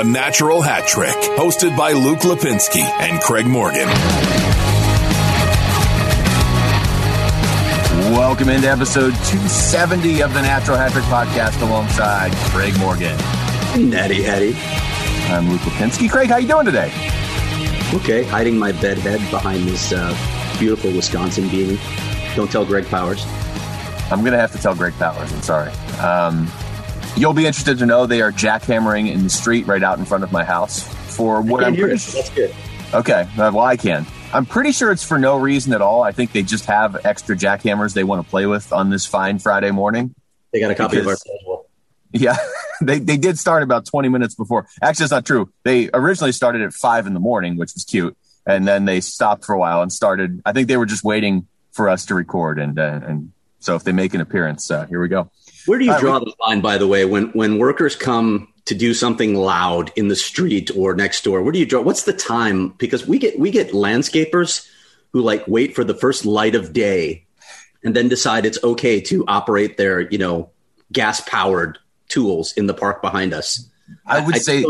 The Natural Hat Trick, hosted by Luke Lipinski and Craig Morgan. Welcome into episode 270 of the Natural Hat Trick podcast alongside Craig Morgan. Natty Hattie. I'm Luke Lipinski. Craig, how you doing today? Okay, hiding my bed head behind this uh, beautiful Wisconsin beanie. Don't tell Greg Powers. I'm going to have to tell Greg Powers. I'm sorry. Um, you'll be interested to know they are jackhammering in the street right out in front of my house for what I'm pretty sure. That's good. Okay, uh, well, I can. I'm pretty sure it's for no reason at all. I think they just have extra jackhammers they want to play with on this fine Friday morning. They got a copy because, of our schedule. Yeah, they, they did start about 20 minutes before. Actually, it's not true. They originally started at five in the morning, which was cute. And then they stopped for a while and started. I think they were just waiting for us to record. And, uh, and so if they make an appearance, uh, here we go. Where do you draw the line, by the way, when, when workers come to do something loud in the street or next door? Where do you draw? What's the time? Because we get, we get landscapers who like wait for the first light of day and then decide it's okay to operate their, you know, gas powered tools in the park behind us. I would I, say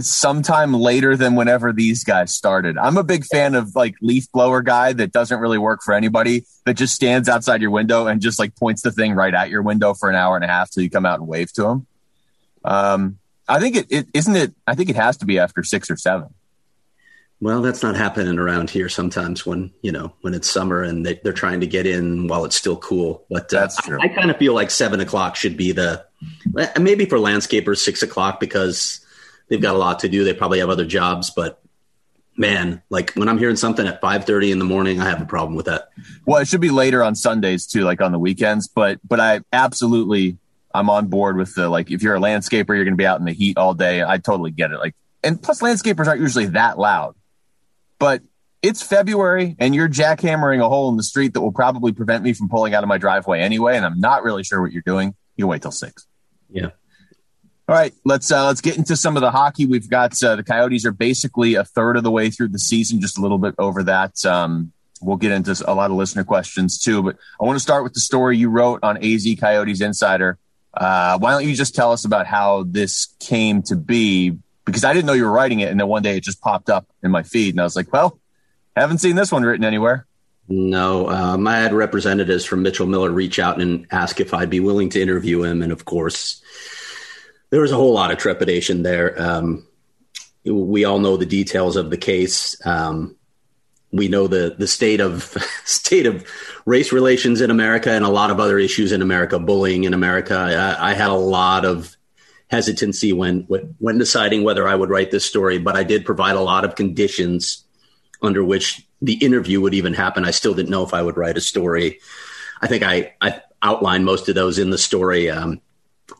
sometime later than whenever these guys started. I'm a big fan of like leaf blower guy that doesn't really work for anybody that just stands outside your window and just like points the thing right at your window for an hour and a half till you come out and wave to him. Um, I think it, it isn't it. I think it has to be after six or seven. Well, that's not happening around here sometimes when, you know, when it's summer and they, are trying to get in while it's still cool. But uh, that's true. I, I kind of feel like seven o'clock should be the, maybe for landscapers, six o'clock because they've got a lot to do. They probably have other jobs, but man, like when I'm hearing something at 5:30 in the morning, I have a problem with that. Well, it should be later on Sundays too, like on the weekends, but but I absolutely I'm on board with the like if you're a landscaper, you're going to be out in the heat all day. I totally get it. Like and plus landscapers aren't usually that loud. But it's February and you're jackhammering a hole in the street that will probably prevent me from pulling out of my driveway anyway and I'm not really sure what you're doing. You wait till 6. Yeah. All right, let's uh, let's get into some of the hockey. We've got uh, the Coyotes are basically a third of the way through the season, just a little bit over that. Um, we'll get into a lot of listener questions too, but I want to start with the story you wrote on AZ Coyotes Insider. Uh, why don't you just tell us about how this came to be? Because I didn't know you were writing it, and then one day it just popped up in my feed, and I was like, "Well, haven't seen this one written anywhere." No, um, I had representatives from Mitchell Miller reach out and ask if I'd be willing to interview him, and of course there was a whole lot of trepidation there. Um, we all know the details of the case. Um, we know the the state of state of race relations in America and a lot of other issues in America, bullying in America. I, I had a lot of hesitancy when when deciding whether I would write this story, but I did provide a lot of conditions under which the interview would even happen. I still didn't know if I would write a story. I think I, I outlined most of those in the story. Um,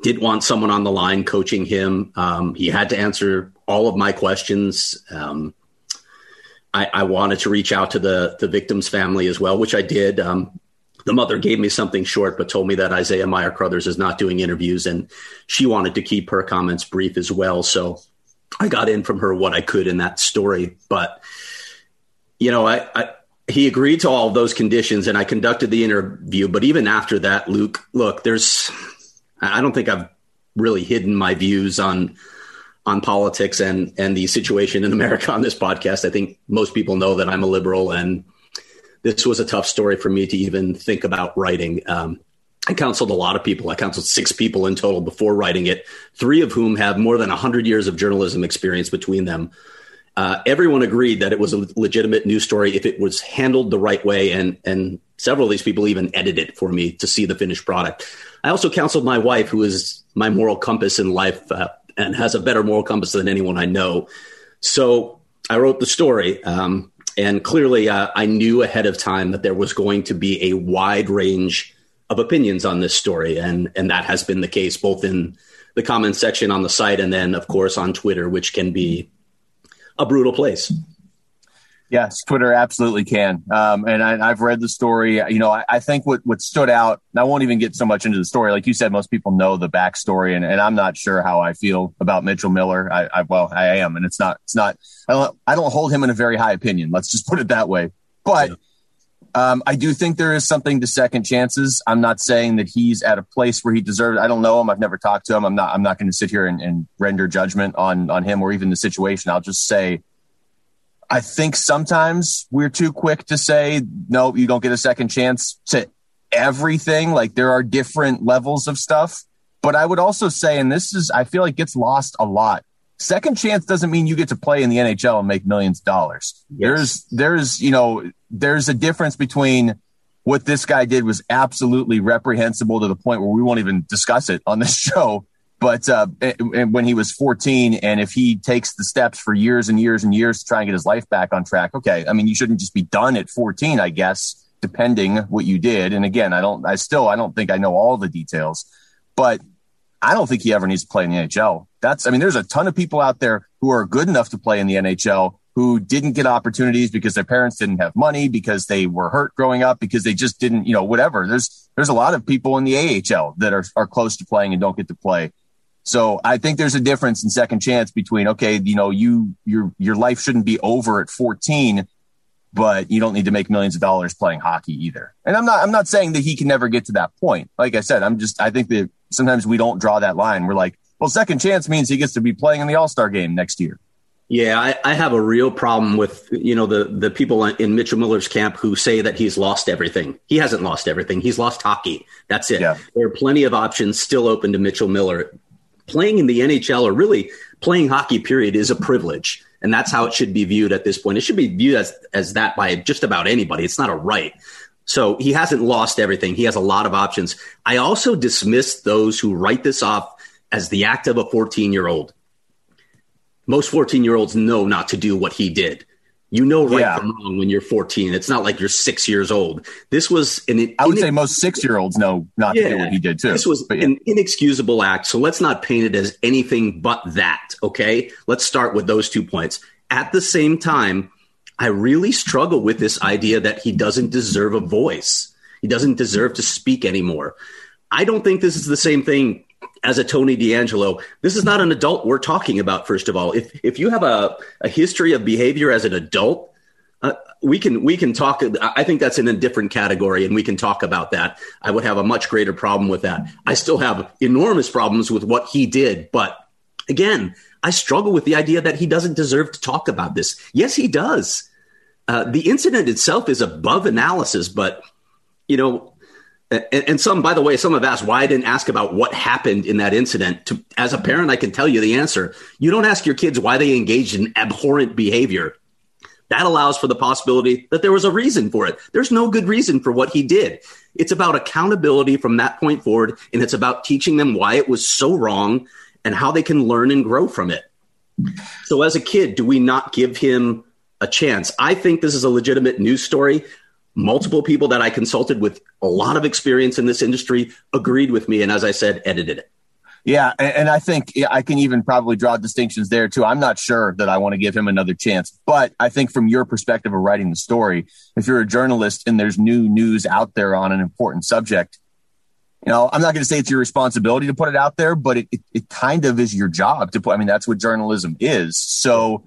did want someone on the line coaching him. Um, he had to answer all of my questions. Um, I, I, wanted to reach out to the the victim's family as well, which I did. Um, the mother gave me something short, but told me that Isaiah Meyer Crothers is not doing interviews, and she wanted to keep her comments brief as well. So I got in from her what I could in that story. But you know, I, I he agreed to all those conditions, and I conducted the interview. But even after that, Luke, look, there's I don't think I've really hidden my views on on politics and and the situation in America on this podcast. I think most people know that I'm a liberal, and this was a tough story for me to even think about writing. Um, I counseled a lot of people. I counseled six people in total before writing it, three of whom have more than 100 years of journalism experience between them. Uh, everyone agreed that it was a legitimate news story if it was handled the right way, and and several of these people even edited for me to see the finished product. I also counseled my wife, who is my moral compass in life uh, and has a better moral compass than anyone I know. So I wrote the story. Um, and clearly, uh, I knew ahead of time that there was going to be a wide range of opinions on this story. And, and that has been the case both in the comment section on the site and then, of course, on Twitter, which can be a brutal place. Yes, Twitter absolutely can. Um, and I, have read the story. You know, I, I, think what, what stood out, and I won't even get so much into the story. Like you said, most people know the backstory, and, and I'm not sure how I feel about Mitchell Miller. I, I well, I am, and it's not, it's not, I don't, I don't hold him in a very high opinion. Let's just put it that way. But yeah. Um, I do think there is something to second chances. I'm not saying that he's at a place where he deserves. I don't know him. I've never talked to him. I'm not. I'm not going to sit here and, and render judgment on on him or even the situation. I'll just say, I think sometimes we're too quick to say no. You don't get a second chance to everything. Like there are different levels of stuff. But I would also say, and this is, I feel like gets lost a lot. Second chance doesn't mean you get to play in the NHL and make millions of dollars. Yes. There's, there's, you know, there's a difference between what this guy did was absolutely reprehensible to the point where we won't even discuss it on this show. But uh, when he was 14, and if he takes the steps for years and years and years to try and get his life back on track, okay. I mean, you shouldn't just be done at 14, I guess, depending what you did. And again, I don't, I still, I don't think I know all the details, but I don't think he ever needs to play in the NHL. That's, I mean, there's a ton of people out there who are good enough to play in the NHL who didn't get opportunities because their parents didn't have money, because they were hurt growing up, because they just didn't, you know, whatever. There's, there's a lot of people in the AHL that are, are close to playing and don't get to play. So I think there's a difference in second chance between, okay, you know, you, your, your life shouldn't be over at 14, but you don't need to make millions of dollars playing hockey either. And I'm not, I'm not saying that he can never get to that point. Like I said, I'm just, I think that sometimes we don't draw that line. We're like, well, second chance means he gets to be playing in the All Star game next year. Yeah, I, I, have a real problem with you know the the people in Mitchell Miller's camp who say that he's lost everything. He hasn't lost everything. He's lost hockey. That's it. Yeah. There are plenty of options still open to Mitchell Miller. Playing in the NHL or really playing hockey, period, is a privilege, and that's how it should be viewed at this point. It should be viewed as as that by just about anybody. It's not a right. So he hasn't lost everything. He has a lot of options. I also dismiss those who write this off as the act of a 14 year old. Most 14 year olds know not to do what he did. You know right yeah. from wrong when you're 14. It's not like you're six years old. This was an. I would say most six year olds know not yeah, to do what he did too. This was yeah. an inexcusable act. So let's not paint it as anything but that. Okay. Let's start with those two points. At the same time, I really struggle with this idea that he doesn't deserve a voice. He doesn't deserve to speak anymore. I don't think this is the same thing as a Tony DeAngelo, This is not an adult we're talking about, first of all. If, if you have a, a history of behavior as an adult, uh, we can we can talk. I think that's in a different category, and we can talk about that. I would have a much greater problem with that. I still have enormous problems with what he did, but again, I struggle with the idea that he doesn't deserve to talk about this. Yes, he does. Uh, the incident itself is above analysis, but you know, and, some, by the way, some have asked why I didn't ask about what happened in that incident. To, as a parent, I can tell you the answer. You don't ask your kids why they engaged in abhorrent behavior. That allows for the possibility that there was a reason for it. There's no good reason for what he did. It's about accountability from that point forward, and it's about teaching them why it was so wrong and how they can learn and grow from it. So, as a kid, do we not give him a chance? I think this is a legitimate news story. Multiple people that I consulted with a lot of experience in this industry agreed with me, and as I said, edited it. Yeah, and I think I can even probably draw distinctions there too. I'm not sure that I want to give him another chance, but I think from your perspective of writing the story, if you're a journalist and there's new news out there on an important subject, you know, I'm not going to say it's your responsibility to put it out there, but it, it, it, kind of is your job to put. I mean, that's what journalism is. So,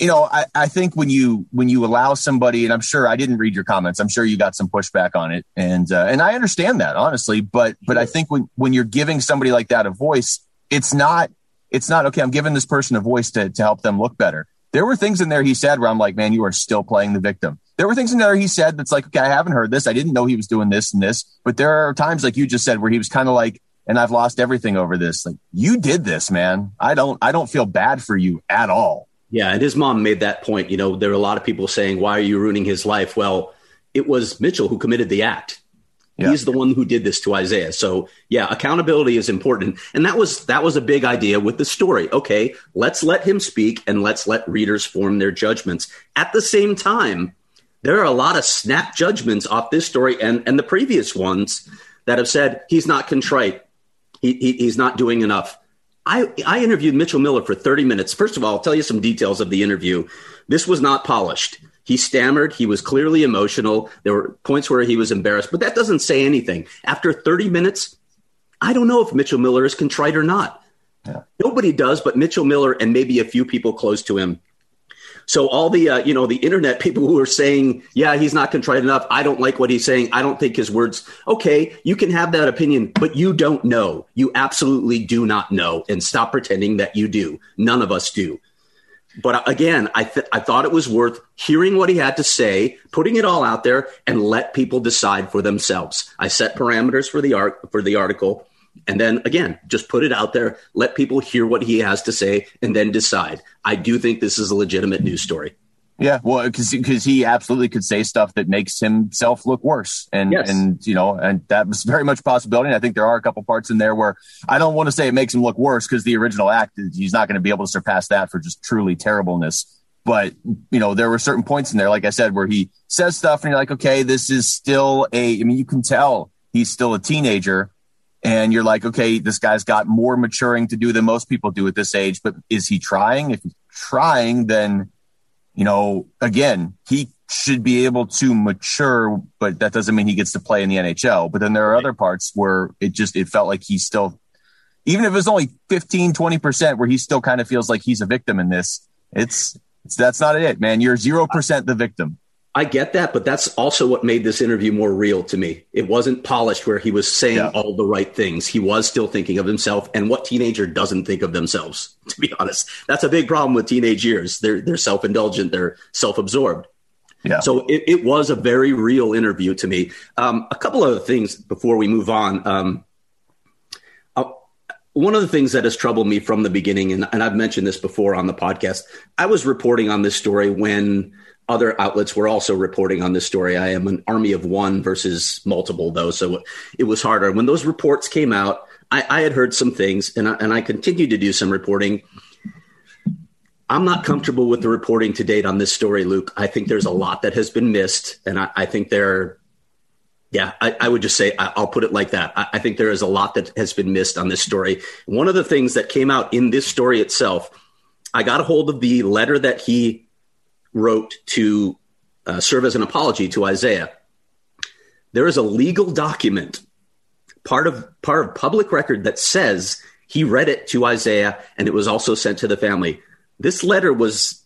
you know, I, I think when you when you allow somebody, and I'm sure I didn't read your comments. I'm sure you got some pushback on it, and uh, and I understand that honestly. But but I think when when you're giving somebody like that a voice, it's not it's not okay. I'm giving this person a voice to to help them look better. There were things in there he said where I'm like, man, you are still playing the victim there were things in there he said that's like, okay, I haven't heard this. I didn't know he was doing this and this. But there are times, like you just said, where he was kind of like, and I've lost everything over this. Like, you did this, man. I don't, I don't feel bad for you at all. Yeah, and his mom made that point. You know, there are a lot of people saying, "Why are you ruining his life?" Well, it was Mitchell who committed the act. Yeah. He's the one who did this to Isaiah. So, yeah, accountability is important. And that was that was a big idea with the story. Okay, let's let him speak and let's let readers form their judgments. At the same time, there are a lot of snap judgments off this story and, and the previous ones that have said he's not contrite. He, he, he's not doing enough. I, I interviewed Mitchell Miller for 30 minutes. First of all, I'll tell you some details of the interview. This was not polished. He stammered. He was clearly emotional. There were points where he was embarrassed, but that doesn't say anything. After 30 minutes, I don't know if Mitchell Miller is contrite or not. Yeah. Nobody does, but Mitchell Miller and maybe a few people close to him So all the uh, you know the internet people who are saying, yeah, he's not contrite enough. I don't like what he's saying. I don't think his words. Okay, you can have that opinion, but you don't know. You absolutely do not know, and stop pretending that you do. None of us do. But uh, again, I th- I thought it was worth hearing what he had to say, putting it all out there, and let people decide for themselves. I set parameters for the art for the article. And then again, just put it out there, let people hear what he has to say, and then decide. I do think this is a legitimate news story. Yeah, well, because he absolutely could say stuff that makes himself look worse, and yes. and you know, and that was very much a possibility. And I think there are a couple parts in there where I don't want to say it makes him look worse because the original act he's not going to be able to surpass that for just truly terribleness. But you know, there were certain points in there, like I said, where he says stuff, and you're like, okay, this is still a. I mean, you can tell he's still a teenager, and you're like, okay, this guy's got more maturing to do than most people do at this age. But is he trying? If he's trying, then you know, again, he should be able to mature, but that doesn't mean he gets to play in the NHL. But then there are other parts where it just it felt like he's still, even if it's only 15, 20 percent, where he still kind of feels like he's a victim in this. It's, it's that's not it, man. You're zero percent the victim. I get that, but that's also what made this interview more real to me. It wasn't polished where he was saying yeah. all the right things. He was still thinking of himself and what teenager doesn't think of themselves, to be honest. That's a big problem with teenage years. They're they're self-indulgent, they're self-absorbed. Yeah. So it, it was a very real interview to me. Um, a couple of things before we move on. Um, uh, one of the things that has troubled me from the beginning, and, and I've mentioned this before on the podcast, I was reporting on this story when other outlets were also reporting on this story. I am an army of one versus multiple, though, so it was harder. When those reports came out, I, I had heard some things, and I, and I continued to do some reporting. I'm not comfortable with the reporting to date on this story, Luke. I think there's a lot that has been missed, and I, I think there, yeah, I, I, would just say I, will put it like that. I, I think there is a lot that has been missed on this story. One of the things that came out in this story itself, I got a hold of the letter that he wrote to uh, serve as an apology to Isaiah. There is a legal document, part of part of public record that says he read it to Isaiah and it was also sent to the family. This letter was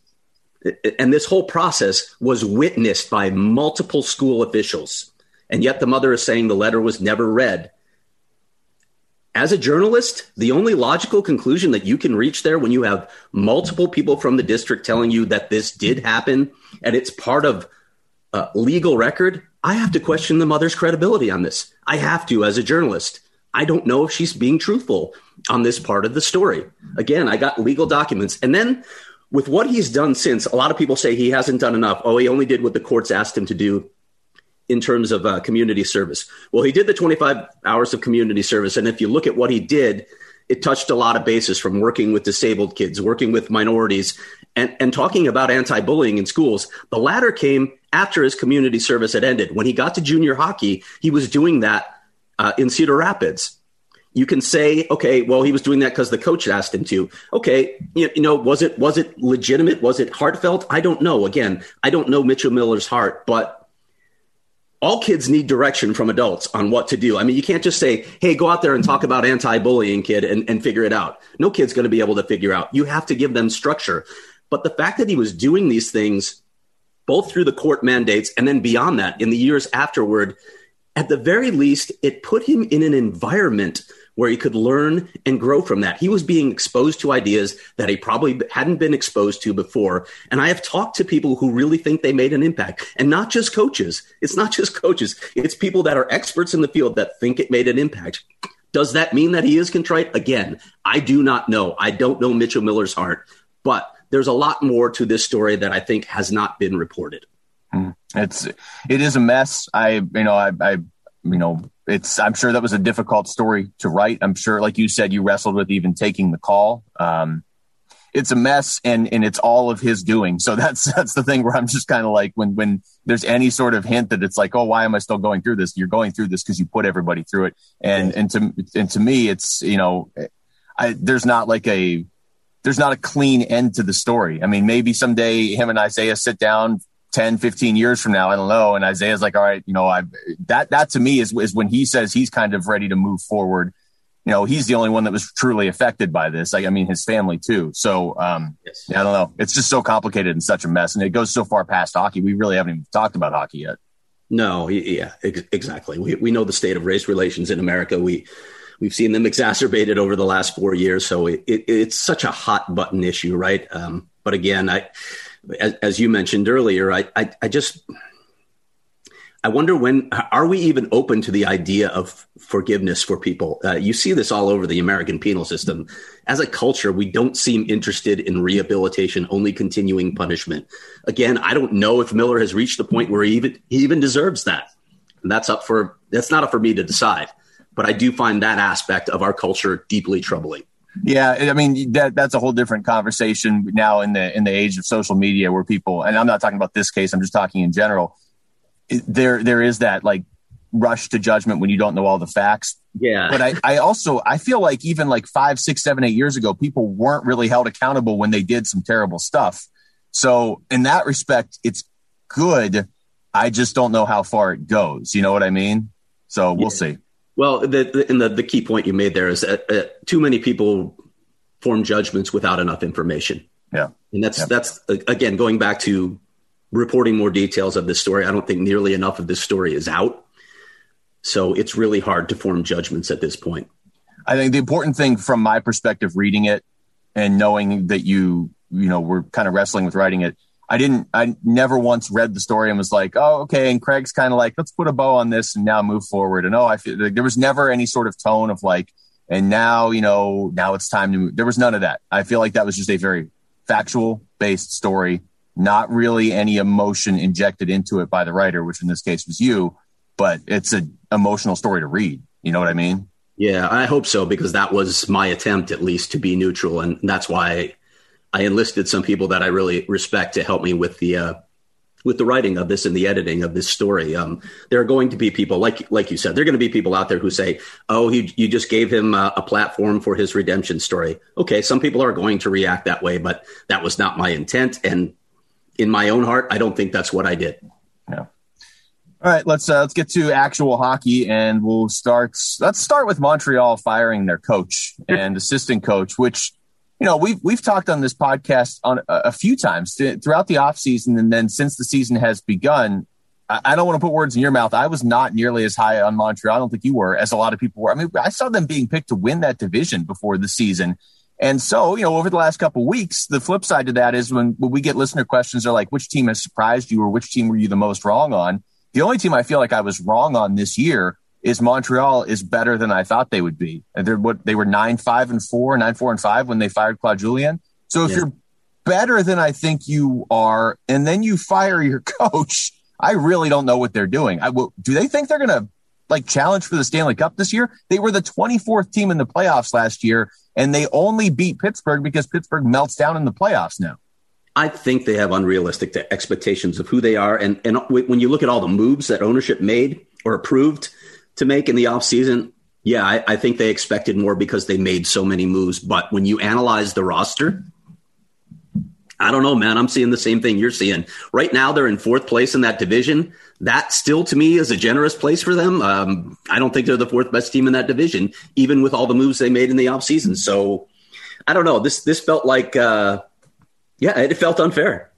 and this whole process was witnessed by multiple school officials. And yet the mother is saying the letter was never read as a journalist, the only logical conclusion that you can reach there when you have multiple people from the district telling you that this did happen and it's part of a legal record, I have to question the mother's credibility on this. I have to as a journalist. I don't know if she's being truthful on this part of the story. Again, I got legal documents. And then with what he's done since, a lot of people say he hasn't done enough. Oh, he only did what the courts asked him to do in terms of uh, community service. Well, he did the 25 hours of community service. And if you look at what he did, it touched a lot of bases from working with disabled kids, working with minorities, and, and talking about anti bullying in schools. The latter came after his community service had ended. When he got to junior hockey, he was doing that uh, in Cedar Rapids. You can say, okay, well, he was doing that because the coach asked him to. Okay, you, you know, was it was it legitimate? Was it heartfelt? I don't know. Again, I don't know Mitchell Miller's heart, but all kids need direction from adults on what to do. I mean, you can't just say, hey, go out there and talk about anti bullying, kid, and, and figure it out. No kid's going to be able to figure out. You have to give them structure. But the fact that he was doing these things both through the court mandates and then beyond that in the years afterward, at the very least, it put him in an environment where he could learn and grow from that. He was being exposed to ideas that he probably hadn't been exposed to before. And I have talked to people who really think they made an impact and not just coaches. It's not just coaches. It's people that are experts in the field that think it made an impact. Does that mean that he is contrite? Again, I do not know. I don't know Mitchell Miller's heart, but there's a lot more to this story that I think has not been reported. Hmm. It's it is a mess. I you know I, I you know it's i'm sure that was a difficult story to write. I'm sure like you said you wrestled with even taking the call. Um, it's a mess and and it's all of his doing. So that's that's the thing where i'm just kind of like when when there's any sort of hint that it's like oh why am i still going through this? You're going through this because you put everybody through it. And and to and to me it's you know I, there's not like a there's not a clean end to the story. I mean maybe someday him and isaiah sit down 10, 15 years from now. I don't know. And Isaiah's like, all right, you know, I that that to me is is when he says he's kind of ready to move forward. you know, he's the only one that was truly affected by this. Like, I mean, his family too. So, um, yes. I don't know. It's just so complicated and such a mess. And it goes so far past hockey. We really haven't even talked about hockey yet. No, yeah, ex- exactly. We, we know the state of race relations in America. We, we've seen them exacerbated over the last four years. So it, it, it's such a hot button issue, right? Um, but again, I, as, as, you mentioned earlier, I, I, I just, I wonder when are we even open to the idea of forgiveness for people? Uh, you see this all over the American penal system. As a culture, we don't seem interested in rehabilitation, only continuing punishment. Again, I don't know if Miller has reached the point where he even he even deserves that. And that's up for that's not up for me to decide. But I do find that aspect of our culture deeply troubling. Yeah, I mean that that's a whole different conversation now in the in the age of social media where people and I'm not talking about this case, I'm just talking in general there there is that like rush to judgment when you don't know all the facts. Yeah. But I, I also I feel like even like five, six, seven, eight years ago, people weren't really held accountable when they did some terrible stuff. So in that respect, it's good. I just don't know how far it goes. You know what I mean? So we'll yeah. see. Well, the, the, and the, the key point you made there is that uh, too many people form judgments without enough information. Yeah. And that's, yeah. that's again, going back to reporting more details of this story. I don't think nearly enough of this story is out. So it's really hard to form judgments at this point. I think the important thing from my perspective, reading it and knowing that you, you know, were kind of wrestling with writing it. I didn't, I never once read the story and was like, oh, okay. And Craig's kind of like, let's put a bow on this and now move forward. And oh, I feel like there was never any sort of tone of like, and now, you know, now it's time to move. There was none of that. I feel like that was just a very factual based story not really any emotion injected into it by the writer, which in this case was you, but it's an emotional story to read. You know what I mean? Yeah, I hope so because that was my attempt, at least, to be neutral, and that's why I enlisted some people that I really respect to help me with the uh, with the writing of this and the editing of this story. Um, there are going to be people like like you said, there are going to be people out there who say, "Oh, he, you just gave him a, a platform for his redemption story." Okay, some people are going to react that way, but that was not my intent, and in my own heart, I don't think that's what I did. Yeah. All right, let's uh, let's get to actual hockey, and we'll start. Let's start with Montreal firing their coach and assistant coach, which you know we've we've talked on this podcast on a, a few times throughout the offseason and then since the season has begun. I, I don't want to put words in your mouth. I was not nearly as high on Montreal. I don't think you were, as a lot of people were. I mean, I saw them being picked to win that division before the season, and so, you know, over the last couple weeks, the flip side to that is when, when we get listener questions, they're like, which team has surprised you or which team were you the most wrong on? The only team I feel like I was wrong on this year is Montreal is better than I thought they would be. And they're what they were nine, five and four, nine, four and five when they fired Claude Julien. So if yeah. you're better than I think you are, and then you fire your coach, I really don't know what they're doing. I will, do they think they're going to like challenge for the Stanley Cup this year? They were the 24th team in the playoffs last year and they only beat Pittsburgh because Pittsburgh melts down in the playoffs now. I think they have unrealistic expectations of who they are. And, and when you look at all the moves that ownership made or approved to make in the offseason, yeah, I, I think they expected more because they made so many moves. But when you analyze the roster, I don't know, man. I'm seeing the same thing you're seeing. Right now, they're in fourth place in that division that still to me is a generous place for them. Um, I don't think they're the fourth best team in that division, even with all the moves they made in the offseason. So I don't know. This this felt like uh, yeah, it felt unfair.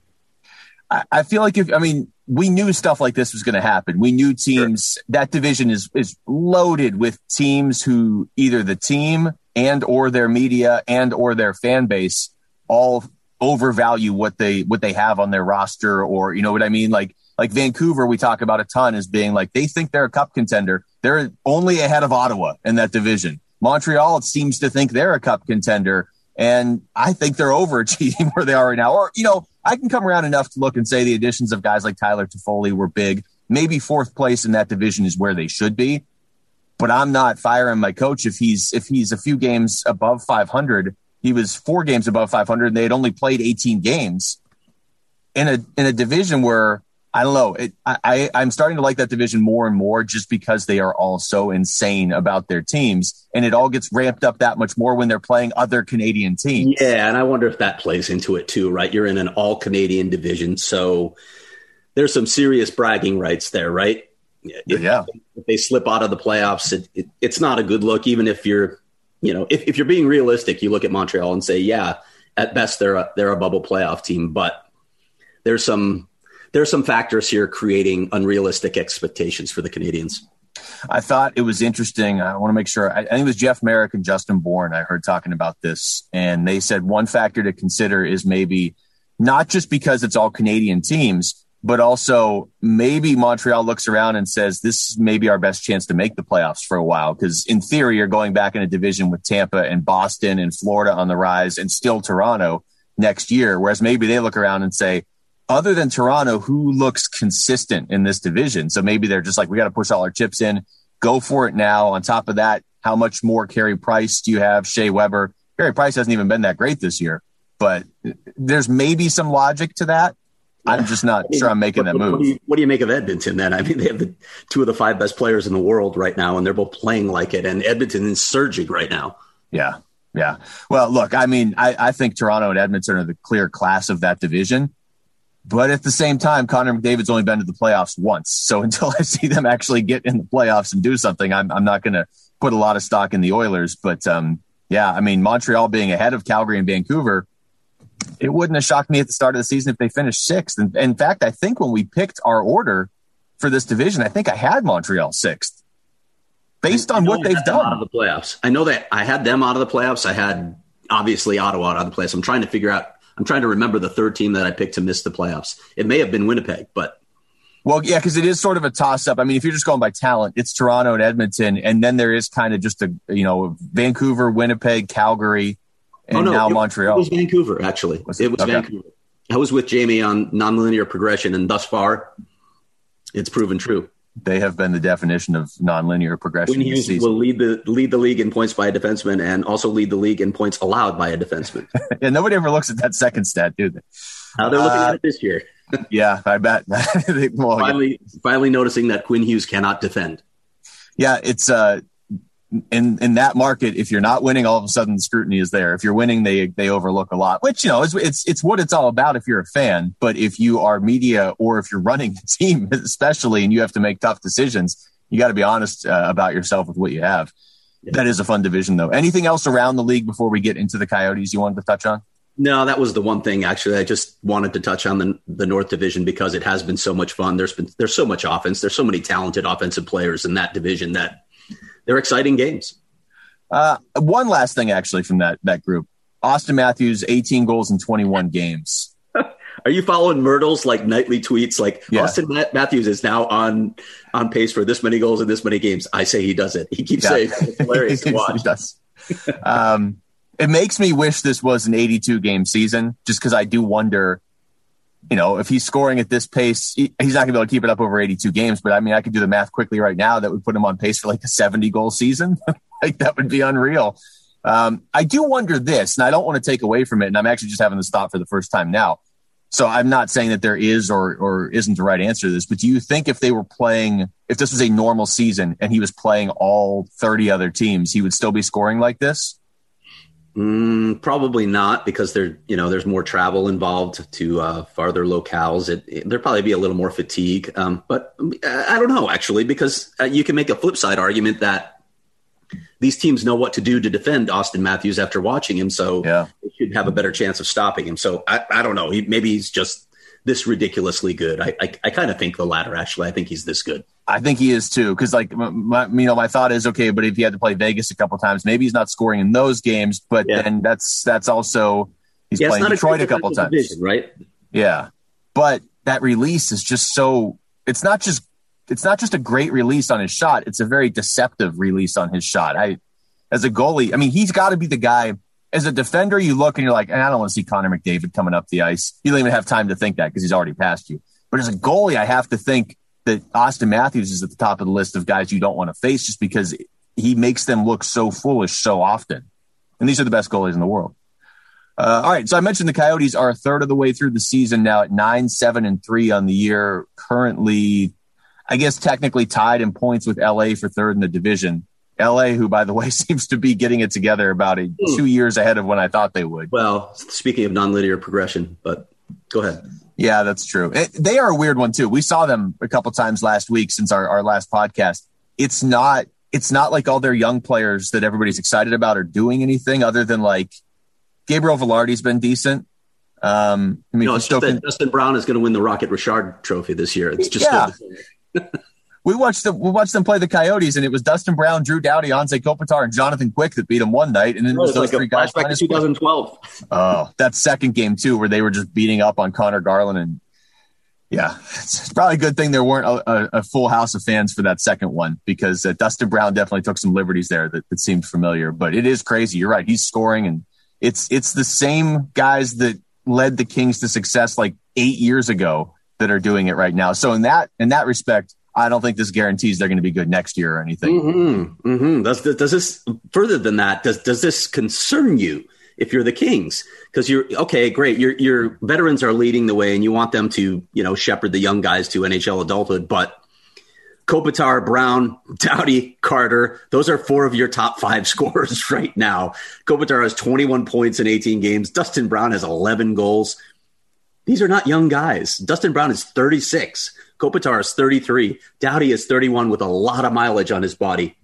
I, I feel like if I mean we knew stuff like this was going to happen. We knew teams sure. that division is is loaded with teams who either the team and or their media and or their fan base all overvalue what they what they have on their roster or you know what I mean like like Vancouver, we talk about a ton as being like they think they're a cup contender. They're only ahead of Ottawa in that division. Montreal it seems to think they're a cup contender, and I think they're overachieving where they are right now. Or you know, I can come around enough to look and say the additions of guys like Tyler Toffoli were big. Maybe fourth place in that division is where they should be, but I'm not firing my coach if he's if he's a few games above 500. He was four games above 500. And they had only played 18 games in a in a division where I don't know. It, I, I'm starting to like that division more and more just because they are all so insane about their teams. And it all gets ramped up that much more when they're playing other Canadian teams. Yeah. And I wonder if that plays into it too, right? You're in an all Canadian division. So there's some serious bragging rights there, right? If, yeah. If they slip out of the playoffs, it, it, it's not a good look, even if you're you know, if, if you're being realistic, you look at Montreal and say, yeah, at best they're a, they're a bubble playoff team, but there's some there's some factors here creating unrealistic expectations for the Canadiens. I thought it was interesting. I want to make sure. I, I think it was Jeff Marek and Justin Bourne. I heard talking about this, and they said one factor to consider is maybe not just because it's all Canadian teams, but also maybe Montreal looks around and says this may be our best chance to make the playoffs for a while. Because in theory, you're going back in a division with Tampa and Boston and Florida on the rise, and still Toronto next year. Whereas maybe they look around and say, other than Toronto, who looks consistent in this division? So maybe they're just like, we got to push all our chips in, go for it now. On top of that, how much more Carey Price do you have? Shea Weber. Carey Price hasn't even been that great this year, but there's maybe some logic to that. I'm just not I mean, sure I'm making what, that move. What do, you, what do, you, make of Edmonton then? I mean, they have the two of the five best players in the world right now, and they're both playing like it. And Edmonton is surging right now. Yeah, yeah. Well, look, I mean, I, I think Toronto and Edmonton are the clear class of that division. But at the same time, Connor McDavid's only been to the playoffs once. So until I see them actually get in the playoffs and do something, I'm, I'm not going to put a lot of stock in the Oilers. But um, yeah, I mean, Montreal being ahead of Calgary and Vancouver, it wouldn't have shocked me at the start of the season if they finished sixth. And in fact, I think when we picked our order for this division, I think I had Montreal sixth based on what they've done out of the playoffs. I know that I had them out of the playoffs. I had obviously Ottawa out of the playoffs. I'm trying to figure out I'm trying to remember the third team that I picked to miss the playoffs. It may have been Winnipeg, but well, yeah, because it is sort of a toss up. I mean, if you're just going by talent, it's Toronto and Edmonton, and then there is kind of just a you know Vancouver, Winnipeg, Calgary, oh, and oh, no, now it, Montreal. It was Vancouver, actually. Was it? it? was okay. Vancouver. I was with Jamie on nonlinear progression, and thus far, it's proven true they have been the definition of nonlinear progression. Quinn Hughes will lead the lead the league in points by a defenseman, and also lead the league in points allowed by a defenseman. yeah, nobody ever looks at that second stat, do they? How they're looking uh, at it this year. yeah, I bet. well, finally, yeah. finally noticing that Quinn Hughes cannot defend. Yeah, it's uh, in in that market, if you're not winning, all of a sudden the scrutiny is there. If you're winning, they they overlook a lot, which you know it's it's it's what it's all about if you're a fan. But if you are media or if you're running a team, especially, and you have to make tough decisions, you got to be honest uh, about yourself with what you have. Yeah. That is a fun division, though. Anything else around the league before we get into the Coyotes you wanted to touch on? No, that was the one thing. Actually, I just wanted to touch on the the North Division because it has been so much fun. There's been there's so much offense. There's so many talented offensive players in that division that they're exciting games. Uh, one last thing, actually, from that that group: Auston Matthews, 18 goals in 21 games. Are you following Mirtle's like nightly tweets? Like yeah. Auston Matthews is now on on pace for this many goals in this many games. I say he does it. He keeps yeah. saying it's hilarious to watch. he does. um, it makes me wish this was an 82 game season, just because I do wonder you know, if he's scoring at this pace, he, he's not going to be able to keep it up over 82 games. But I mean, I could do the math quickly right now that would put him on pace for like a 70 goal season. like that would be unreal. Um, I do wonder this, and I don't want to take away from it. And I'm actually just having this thought for the first time now. So I'm not saying that there is or or isn't the right answer to this, but do you think if they were playing, if this was a normal season and he was playing all 30 other teams, he would still be scoring like this? Mm, probably not because there, you know, there's more travel involved to uh, farther locales. It, it there'd probably be a little more fatigue. Um, but I don't know actually because uh, you can make a flip side argument that these teams know what to do to defend Auston Matthews after watching him, so yeah. they should have a better chance of stopping him. So I, I don't know. He, maybe he's just this ridiculously good. I, I, I kind of think the latter. Actually, I think he's this good. I think he is too. Because like, my, you know, my thought is okay, but if he had to play Vegas a couple times, maybe he's not scoring in those games. But yeah. then that's that's also he's yeah, playing Detroit a, a couple times, division, right? Yeah, but that release is just so. It's not just it's not just a great release on his shot. It's a very deceptive release on his shot. I, as a goalie, I mean, he's got to be the guy. As a defender, you look and you're like, and I don't want to see Connor McDavid coming up the ice. You don't even have time to think that because he's already passed you. But as a goalie, I have to think that Auston Matthews is at the top of the list of guys you don't want to face just because he makes them look so foolish so often. And these are the best goalies in the world. Uh, all right. So I mentioned the Coyotes are a third of the way through the season now at nine, seven, and three on the year. Currently, I guess technically tied in points with LA for third in the division. LA, who by the way seems to be getting it together about a, hmm. two years ahead of when I thought they would. Well, speaking of nonlinear progression, but go ahead. Yeah, that's true. It, they are a weird one too. We saw them a couple times last week since our, our last podcast. It's not it's not like all their young players that everybody's excited about are doing anything other than like Gabriel Vilardi's been decent. Um, I mean, no, it's just that Dustin Brown is going to win the Rocket Richard Trophy this year. It's just yeah. we watched the, we watched them play the Coyotes, and it was Dustin Brown, Drew Doughty, Anze Kopitar, and Jonathan Quick that beat them one night, and then it was those like three guys. Back to 2012. Oh, that second game too, where they were just beating up on Conor Garland, and yeah, it's probably a good thing there weren't a, a full house of fans for that second one because uh, Dustin Brown definitely took some liberties there that, that seemed familiar. But it is crazy. You're right. He's scoring, and it's it's the same guys that led the Kings to success like eight years ago that are doing it right now. So in that in that respect, I don't think this guarantees they're going to be good next year or anything. Mm-hmm, mm-hmm. Does, does this further than that? Does does this concern you if you're the Kings? Because you're okay, great. Your your veterans are leading the way, and you want them to you know shepherd the young guys to NHL adulthood. But Kopitar, Brown, Doughty, Carter, those are four of your top five scorers right now. Kopitar has 21 points in 18 games. Dustin Brown has 11 goals. These are not young guys. Dustin Brown is 36. Kopitar is 33. Doughty is 31 with a lot of mileage on his body.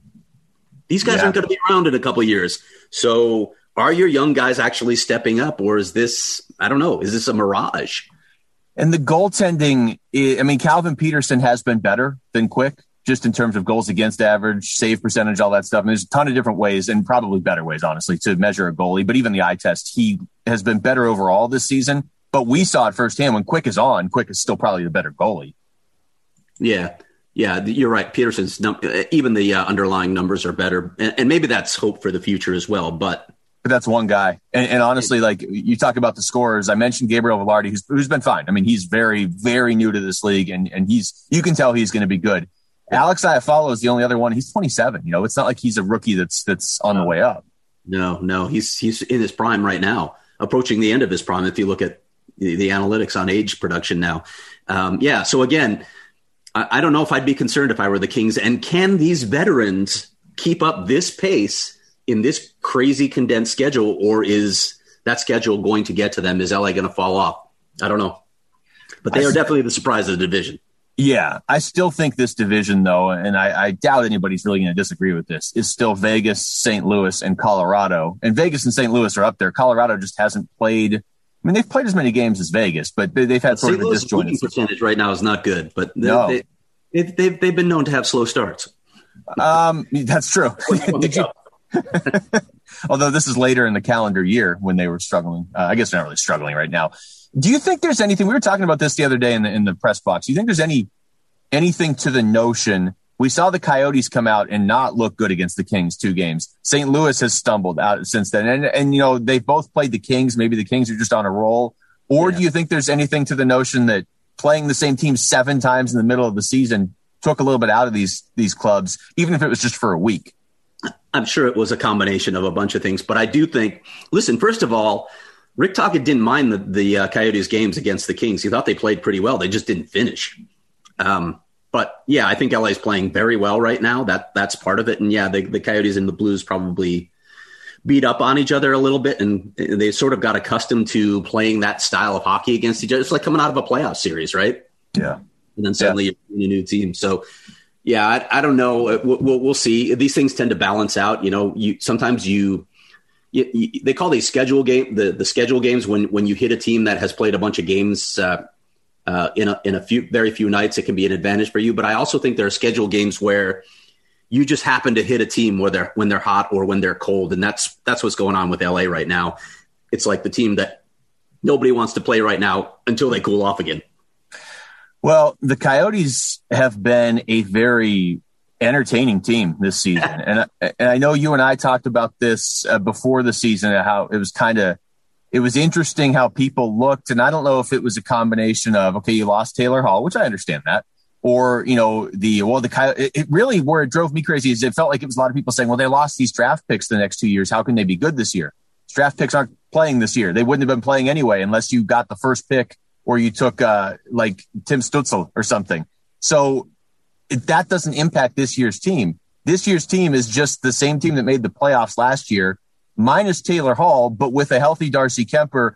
These guys yeah. aren't going to be around in a couple years. So, are your young guys actually stepping up, or is this, I don't know, is this a mirage? And the goaltending, I mean, Calvin Petersen has been better than Quick, just in terms of goals against average, save percentage, all that stuff. And there's a ton of different ways and probably better ways, honestly, to measure a goalie. But even the eye test, he has been better overall this season. But we saw it firsthand when Quick is on. Quick is still probably the better goalie. Yeah, yeah, you're right. Petersen's num- even the uh, underlying numbers are better, and, and, maybe that's hope for the future as well. But but that's one guy. And, and, honestly, like you talk about the scorers, I mentioned Gabriel Vilardi, who's, who's been fine. I mean, he's very, very new to this league, and and he's you can tell he's going to be good. Alex Iafallo is the only other one. He's 27. You know, it's not like he's a rookie that's that's on the way up. No, no, he's he's in his prime right now, approaching the end of his prime. If you look at the, the analytics on age production now, um, yeah. So again, I, I don't know if I'd be concerned if I were the Kings. And can these veterans keep up this pace? in this crazy condensed schedule, or is that schedule going to get to them? Is LA going to fall off? I don't know, but they I are definitely the surprise of the division. Yeah, I still think this division, though, and I, I doubt anybody's really going to disagree with this, is still Vegas, St. Louis, and Colorado. And Vegas and St. Louis are up there. Colorado just hasn't played. I mean, they've played as many games as Vegas, but they, have had sort of a disjointed percentage right now is not good. But they, no. they, they've, they've, they've been known to have slow starts. Um, that's true. Did you Although this is later in the calendar year when they were struggling. Uh, I guess they're not really struggling right now. Do you think there's anything? We were talking about this the other day in the in the press box. Do you think there's any anything to the notion? We saw the Coyotes come out and not look good against the Kings two games. St. Louis has stumbled out since then, and and you know they've both played the Kings. Maybe the Kings are just on a roll. Or yeah. do you think there's anything to the notion that playing the same team seven times in the middle of the season took a little bit out of these these clubs, even if it was just for a week? I'm sure it was a combination of a bunch of things, but I do think. Listen, first of all, Rick Tocchet didn't mind the the uh, Coyotes games against the Kings. He thought they played pretty well. They just didn't finish. Um, but yeah, I think LA is playing very well right now. That that's part of it. And yeah, the, the Coyotes and the Blues probably beat up on each other a little bit, and they sort of got accustomed to playing that style of hockey against each other. It's like coming out of a playoff series, right? Yeah. And then suddenly yeah. you're in a new team. So yeah, I, I don't know. Uh, we'll, we'll, see. These things tend to balance out. You know, you sometimes you, you, you, they call these schedule game the the schedule games when when you hit a team that has played a bunch of games uh, uh, in a in a few very few nights. It can be an advantage for you. But I also think there are schedule games where you just happen to hit a team where they're when they're hot or when they're cold, and that's that's what's going on with LA right now. It's like the team that nobody wants to play right now until they cool off again. Well, the Coyotes have been a very entertaining team this season, and and I know you and I talked about this uh, before the season. How it was kind of it was interesting how people looked, and I don't know if it was a combination of okay, you lost Taylor Hall, which I understand that, or you know the well the Coyote. It really where it drove me crazy is it felt like it was a lot of people saying, well, they lost these draft picks the next two years. How can they be good this year? Draft picks aren't playing this year. They wouldn't have been playing anyway unless you got the first pick or you took uh, like Tim Stützle or something. So it, that doesn't impact this year's team. This year's team is just the same team that made the playoffs last year, minus Taylor Hall, but with a healthy Darcy Kuemper.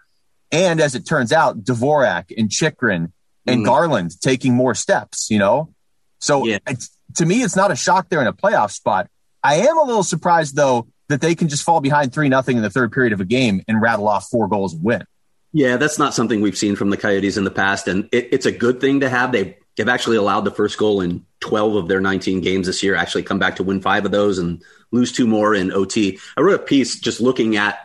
And as it turns out, Dvorak and Chychrun and mm. Garland taking more steps, you know? So yeah. to me, it's not a shock they're in a playoff spot. I am a little surprised though that they can just fall behind three nothing in the third period of a game and rattle off four goals and win. Yeah, that's not something we've seen from the Coyotes in the past, and it, it's a good thing to have. They they've actually allowed the first goal in 12 of their 19 games this year. Actually, come back to win five of those and lose two more in OT. I wrote a piece just looking at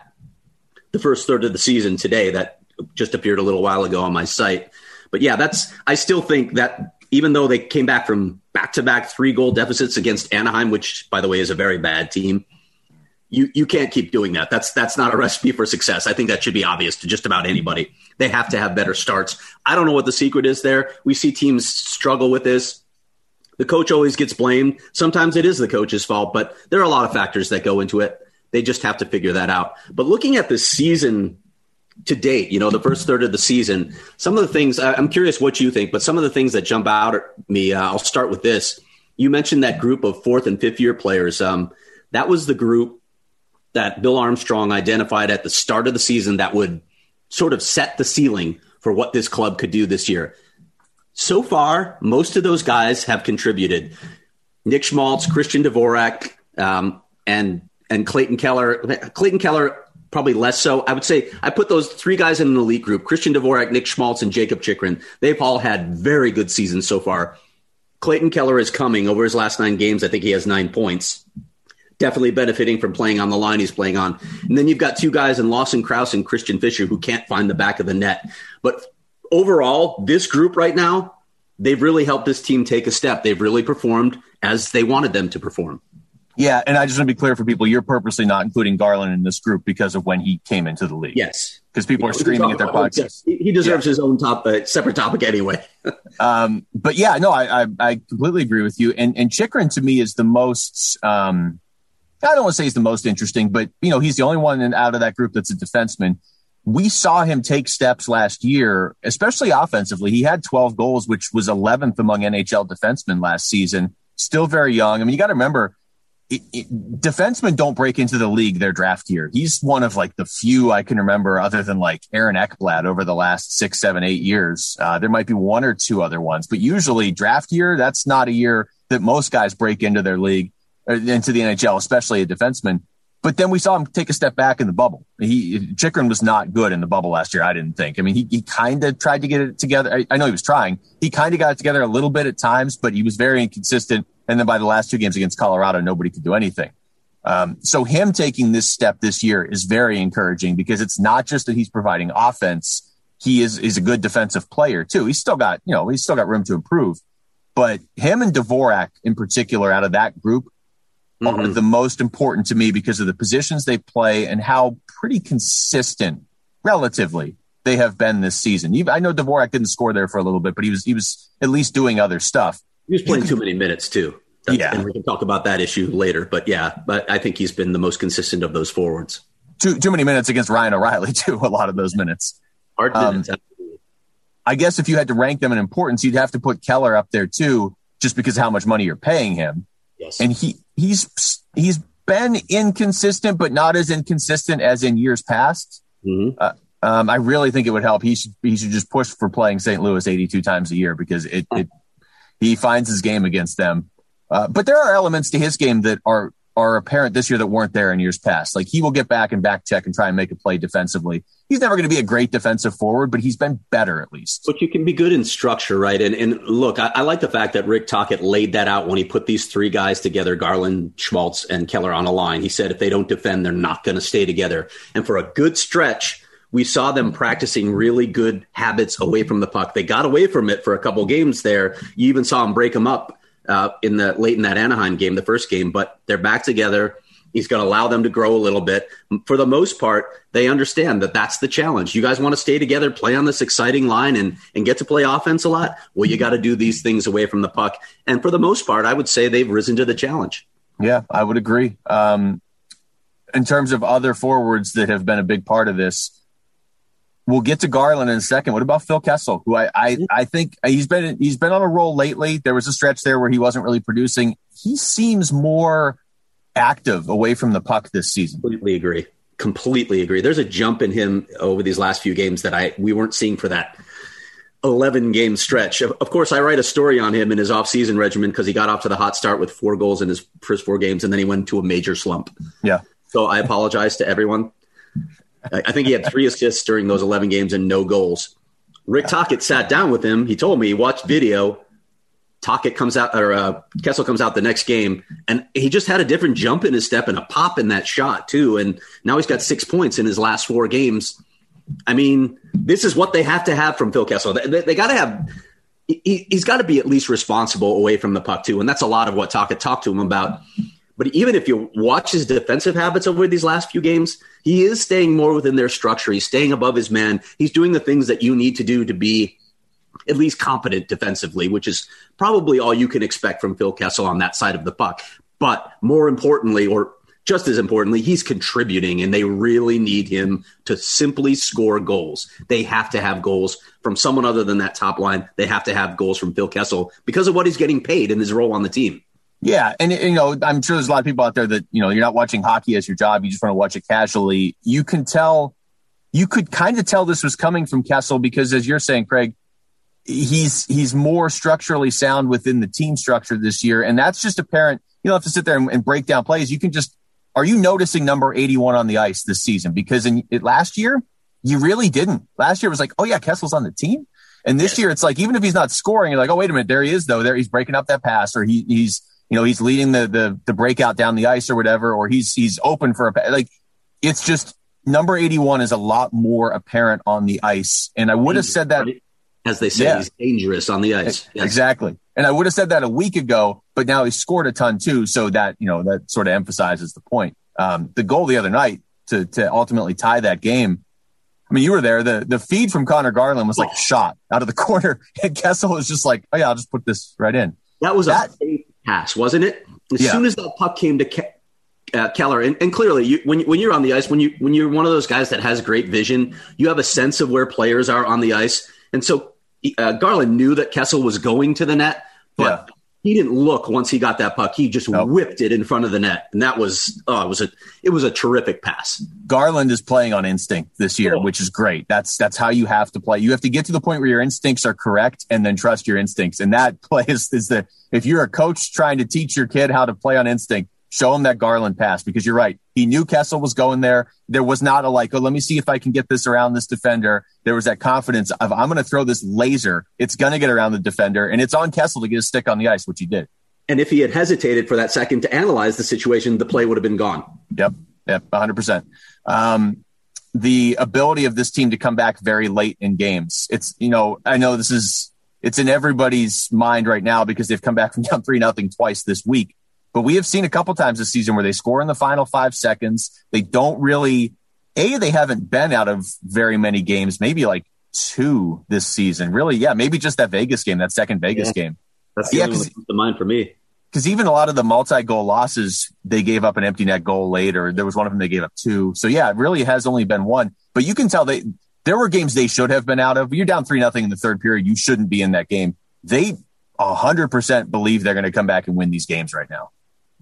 the first third of the season today that just appeared a little while ago on my site. But yeah, that's I still think that even though they came back from back to back three goal deficits against Anaheim, which by the way is a very bad team, you you can't keep doing that. That's that's not a recipe for success. I think that should be obvious to just about anybody. They have to have better starts. I don't know what the secret is there. We see teams struggle with this. The coach always gets blamed. Sometimes it is the coach's fault, but there are a lot of factors that go into it. They just have to figure that out. But looking at the season to date, you know, the first third of the season, some of the things I'm curious what you think, but some of the things that jump out at me, uh, I'll start with this. You mentioned that group of fourth and fifth year players. Um, that was the group that Bill Armstrong identified at the start of the season that would sort of set the ceiling for what this club could do this year. So far, most of those guys have contributed. Nick Schmaltz, Christian Dvorak, um, and and Clayton Keller. Clayton Keller probably less so. I would say I put those three guys in an elite group: Christian Dvorak, Nick Schmaltz, and Jacob Chychrun. They've all had very good seasons so far. Clayton Keller is coming over his last nine games. I think he has nine points definitely benefiting from playing on the line he's playing on. And then you've got two guys in Lawson Crouse and Christian Fischer who can't find the back of the net. But overall, this group right now, they've really helped this team take a step. They've really performed as they wanted them to perform. Yeah, and I just want to be clear for people: you're purposely not including Garland in this group because of when he came into the league. Yes, because people are screaming at their podcasts. He deserves yeah. his own top, uh, separate topic anyway. um, but yeah, no, I, I, I completely agree with you. And and Chychrun to me is the most um, I don't want to say he's the most interesting, but you know, he's the only one in, out of that group that's a defenseman. We saw him take steps last year, especially offensively. He had 12 goals, which was 11th among NHL defensemen last season. Still very young. I mean, you got to remember, it, it, defensemen don't break into the league their draft year. He's one of like the few I can remember, other than like Aaron Ekblad over the last six, seven, eight years. Uh, there might be one or two other ones, but usually draft year, that's not a year that most guys break into their league into the NHL, especially a defenseman. But then we saw him take a step back in the bubble. He Chychrun was not good in the bubble last year. I didn't think. I mean, he, he kind of tried to get it together. I, I know he was trying. He kind of got it together a little bit at times, but he was very inconsistent. And then by the last two games against Colorado, nobody could do anything. Um, so him taking this step this year is very encouraging because it's not just that he's providing offense. He is is a good defensive player too. He's still got you know he's still got room to improve. But him and Dvorak in particular, out of that group, mm-hmm. are the most important to me because of the positions they play and how pretty consistent, relatively, they have been this season. I know Dvorak didn't score there for a little bit, but he was he was at least doing other stuff. He was playing too many minutes too. That's, yeah, and we can talk about that issue later. But yeah, but I think he's been the most consistent of those forwards. Too too many minutes against Ryan O'Reilly too. A lot of those minutes. Hard minutes. Um, I guess if you had to rank them in importance, you'd have to put Keller up there too, just because of how much money you're paying him. Yes. And he he's he's been inconsistent, but not as inconsistent as in years past. Mm-hmm. Uh, um, I really think it would help. He should he should just push for playing St. Louis 82 times a year because it, it he finds his game against them. Uh, but there are elements to his game that are are apparent this year that weren't there in years past. Like he will get back and back check and try and make a play defensively. He's never going to be a great defensive forward, but he's been better at least. But you can be good in structure, right? And and look, I, I like the fact that Rick Tocchet laid that out when he put these three guys together, Garland, Schmaltz, and Keller on a line. He said if they don't defend, they're not going to stay together. And for a good stretch, we saw them practicing really good habits away from the puck. They got away from it for a couple games there. You even saw them break them up uh, in the late in that Anaheim game, the first game, but they're back together. He's going to allow them to grow a little bit. For the most part, they understand that that's the challenge. You guys want to stay together, play on this exciting line, and and get to play offense a lot. Well, you got to do these things away from the puck. And for the most part, I would say they've risen to the challenge. Yeah, I would agree. Um, in terms of other forwards that have been a big part of this, We'll get to Garland in a second. What about Phil Kessel, who I, I, I think he's been he's been on a roll lately. There was a stretch there where he wasn't really producing. He seems more active away from the puck this season. Completely agree. Completely agree. There's a jump in him over these last few games that I we weren't seeing for that 11 game stretch. Of, of, course, I write a story on him in his offseason regimen because he got off to the hot start with four goals in his first four games, and then he went to a major slump. Yeah. So I apologize to everyone. I think he had three assists during those 11 games and no goals. Rick Tocchet sat down with him. He told me he watched video. Tocchet comes out, or uh, Kessel comes out the next game, and he just had a different jump in his step and a pop in that shot, too. And now he's got six points in his last four games I mean, this is what they have to have from Phil Kessel. They, they, they got to have. He, has got to be at least responsible away from the puck too, and that's a lot of what Tocchet talked to him about. But even if you watch his defensive habits over these last few games, he is staying more within their structure. He's staying above his man. He's doing the things that you need to do to be at least competent defensively, which is probably all you can expect from Phil Kessel on that side of the puck. But more importantly, or just as importantly, he's contributing and they really need him to simply score goals. They have to have goals from someone other than that top line. They have to have goals from Phil Kessel because of what he's getting paid in his role on the team. Yeah, and you know, I'm sure there's a lot of people out there that you know you're not watching hockey as your job. You just want to watch it casually. You can tell, you could kind of tell this was coming from Kessel because, as you're saying, Craig, he's he's more structurally sound within the team structure this year, and that's just apparent. You don't have to sit there and, and break down plays. You can just are you noticing number 81 on the ice this season? Because in it, last year, you really didn't. Last year was like, oh yeah, Kessel's on the team. And this year, it's like even if he's not scoring, you're like, oh wait a minute, there he is though. There he's breaking up that pass, or he, he's you know he's leading the the the breakout down the ice or whatever, or he's he's open for a like. It's just number 81 is a lot more apparent on the ice, and I would have said that as they say, yeah. he's dangerous on the ice. Yes. Exactly. And I would have said that a week ago, but now he scored a ton too. So that, you know, that sort of emphasizes the point. Um, the goal the other night to, to ultimately tie that game. I mean, you were there. The, the feed from Conor Garland was like a shot out of the corner. And Kessel was just like, oh yeah, I'll just put this right in. That was that, a pass, wasn't it? As yeah. soon as that puck came to Ke- uh, Keller, and, and clearly, you, when when you're on the ice, when you when you're one of those guys that has great vision, you have a sense of where players are on the ice, and so uh, Garland knew that Kessel was going to the net, but yeah. He didn't look once he got that puck. He just nope. whipped it in front of the net, and that was oh, it was a it was a terrific pass. Garland is playing on instinct this year, oh. which is great. That's that's how you have to play. You have to get to the point where your instincts are correct, and then trust your instincts. And that play is, is the if you're a coach trying to teach your kid how to play on instinct, show him that Garland pass because you're right. He knew Kessel was going there. There was not a like, oh, let me see if I can get this around this defender. There was that confidence of I'm going to throw this laser. It's going to get around the defender, and it's on Kessel to get a stick on the ice, which he did. And if he had hesitated for that second to analyze the situation, the play would have been gone. Yep, yep, 100. percent um, The ability of this team to come back very late in games. It's you know I know this is it's in everybody's mind right now because they've come back from down three nothing twice this week but we have seen a couple times this season where they score in the final five seconds. They don't really, A, they haven't been out of very many games, maybe like two this season. Really, yeah, maybe just that Vegas game, that second Vegas yeah. game. That's the yeah, only one that comes to mind for me. Because even a lot of the multi-goal losses, they gave up an empty net goal later. There was one of them they gave up two. So yeah, it really has only been one. But you can tell they there were games they should have been out of. You're down three nothing in the third period. You shouldn't be in that game. They hundred percent believe they're going to come back and win these games right now.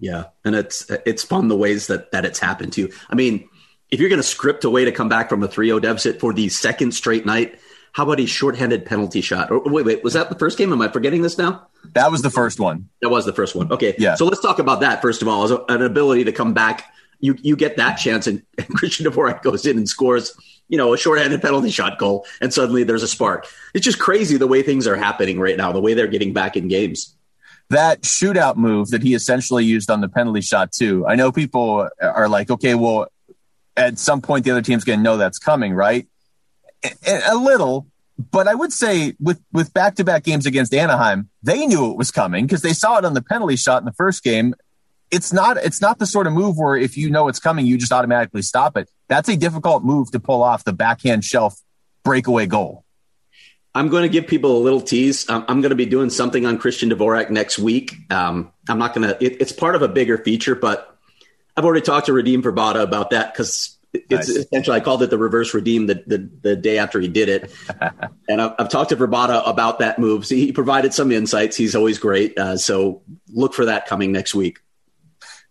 Yeah, and it's it's fun the ways that that it's happened to. I mean, if you're going to script a way to come back from a 3-0 deficit for the second straight night, how about a shorthanded penalty shot? Or, wait, wait, was that the first game? Am I forgetting this now? That was the first one. That was the first one. Okay, yeah. So let's talk about that first of all, as an ability to come back. You you get that chance, and, and Christian Dvorak goes in and scores. You know, a shorthanded penalty shot goal, and suddenly there's a spark. It's just crazy the way things are happening right now, the way they're getting back in games that shootout move that he essentially used on the penalty shot too. I know people are like, okay, well, at some point the other team's going to know that's coming, right? A little, but I would say with with back to back games against Anaheim, they knew it was coming because they saw it on the penalty shot in the first game. It's not it's not the sort of move where if you know it's coming, you just automatically stop it. That's a difficult move to pull off the backhand shelf breakaway goal. I'm going to give people a little tease. I'm, I'm going to be doing something on Christian Dvorak next week. Um, I'm not going to, it, it's part of a bigger feature, but I've already talked to Radim Vrbata about that because it's nice. essentially, I called it the reverse redeem the, the, the day after he did it. and I've, I've, talked to Vrbata about that move. So he provided some insights. He's always great. Uh, so look for that coming next week.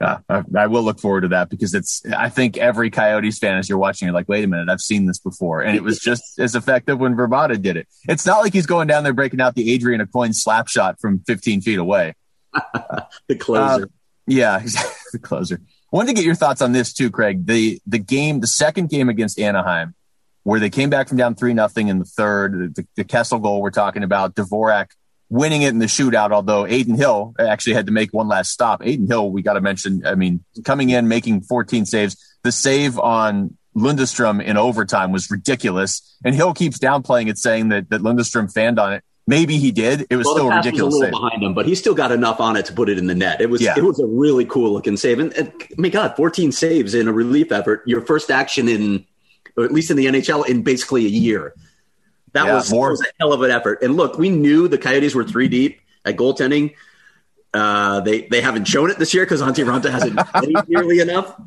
Uh, I, I, will look forward to that because it's. I think every Coyotes fan, as you're watching, you're like, "Wait a minute, I've seen this before," and it was just as effective when Vrbata did it. It's not like he's going down there breaking out the Adrian Aucoin slap shot from 15 feet away. the closer, uh, yeah, exactly. The closer. I wanted to get your thoughts on this too, Craig. The the game, the second game against Anaheim, where they came back from down three nothing in the third, the, the Kessel goal we're talking about, Dvorak winning it in the shootout, although Adin Hill actually had to make one last stop. Adin Hill, we got to mention, I mean, coming in, making 14 saves. The save on Lundestrom in overtime was ridiculous. And Hill keeps downplaying it, saying that, that Lundestrom fanned on it. Maybe he did. It was well, still ridiculous. Was a little behind him, but he still got enough on it to put it in the net. It was yeah. it was a really cool looking save. And, and mean, God, 14 saves in a relief effort. Your first action in, or at least in the NHL, in basically a year. That, yeah, was, more. was a hell of an effort. And look, we knew the Coyotes were three deep at goaltending. Uh, they they haven't shown it this year because Antti Raanta hasn't played nearly enough.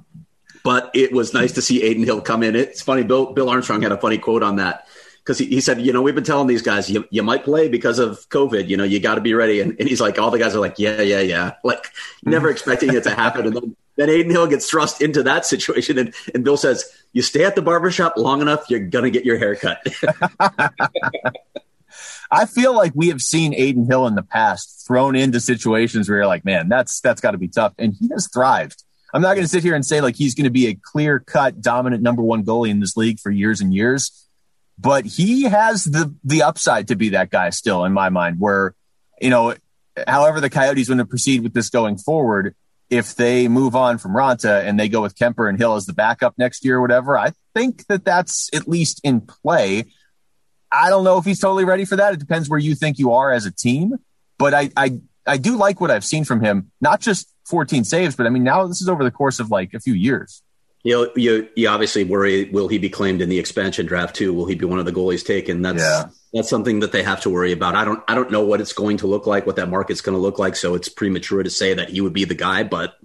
But it was nice to see Adin Hill come in. It's funny. Bill Bill Armstrong had a funny quote on that because he, he, said, you know, we've been telling these guys you, you might play because of COVID. You know, you got to be ready. And, and, he's like, all the guys are like, yeah, yeah, yeah. Like never expecting it to happen. And then then Adin Hill gets thrust into that situation. And, and Bill says, You stay at the barbershop long enough, you're going to get your hair cut. I feel like we have seen Adin Hill in the past thrown into situations where you're like, man, that's that's got to be tough. And he has thrived. I'm not going to sit here and say like he's going to be a clear cut dominant number one goalie in this league for years and years, but he has the the upside to be that guy still in my mind. Where you know, however the Coyotes want to proceed with this going forward, if they move on from Raanta and they go with Kuemper and Hill as the backup next year or whatever, I think that that's at least in play. I don't know if he's totally ready for that. It depends where you think you are as a team, but I, I, I do like what I've seen from him. Not just 14 saves, but I mean, now this is over the course of like a few years. You know, you, you obviously worry, will he be claimed in the expansion draft too? Will he be one of the goalies taken? That's, yeah that's something that they have to worry about. I don't I don't know what it's going to look like, what that market's going to look like. So it's premature to say that he would be the guy, but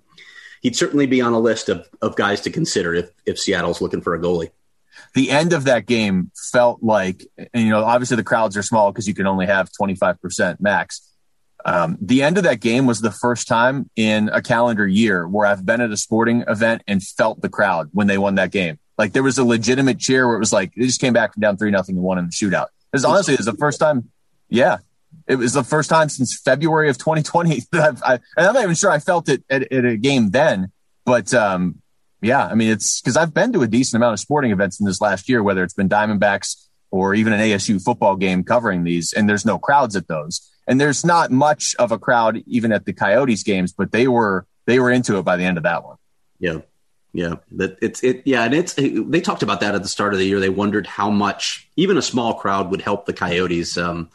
he'd certainly be on a list of, of guys to consider if if Seattle's looking for a goalie. The end of that game felt like, and you know, obviously the crowds are small because you can only have 25% max. Um, the end of that game was the first time in a calendar year where I've been at a sporting event and felt the crowd when they won that game. Like there was a legitimate cheer where it was like they just came back from down three nothing and won in the shootout. It's honestly, it's the first time. Yeah, it was the first time since February of 2020 that I've, I, and I'm not even sure I felt it at, at a game then, but um, yeah, I mean, it's because I've been to a decent amount of sporting events in this last year, whether it's been Diamondbacks or even an ASU football game covering these, and there's no crowds at those, and there's not much of a crowd even at the Coyotes games, but they were they were into it by the end of that one. Yeah. Yeah, that it's it. Yeah, and it's they talked about that at the start of the year. They wondered how much even a small crowd would help the Coyotes. Um,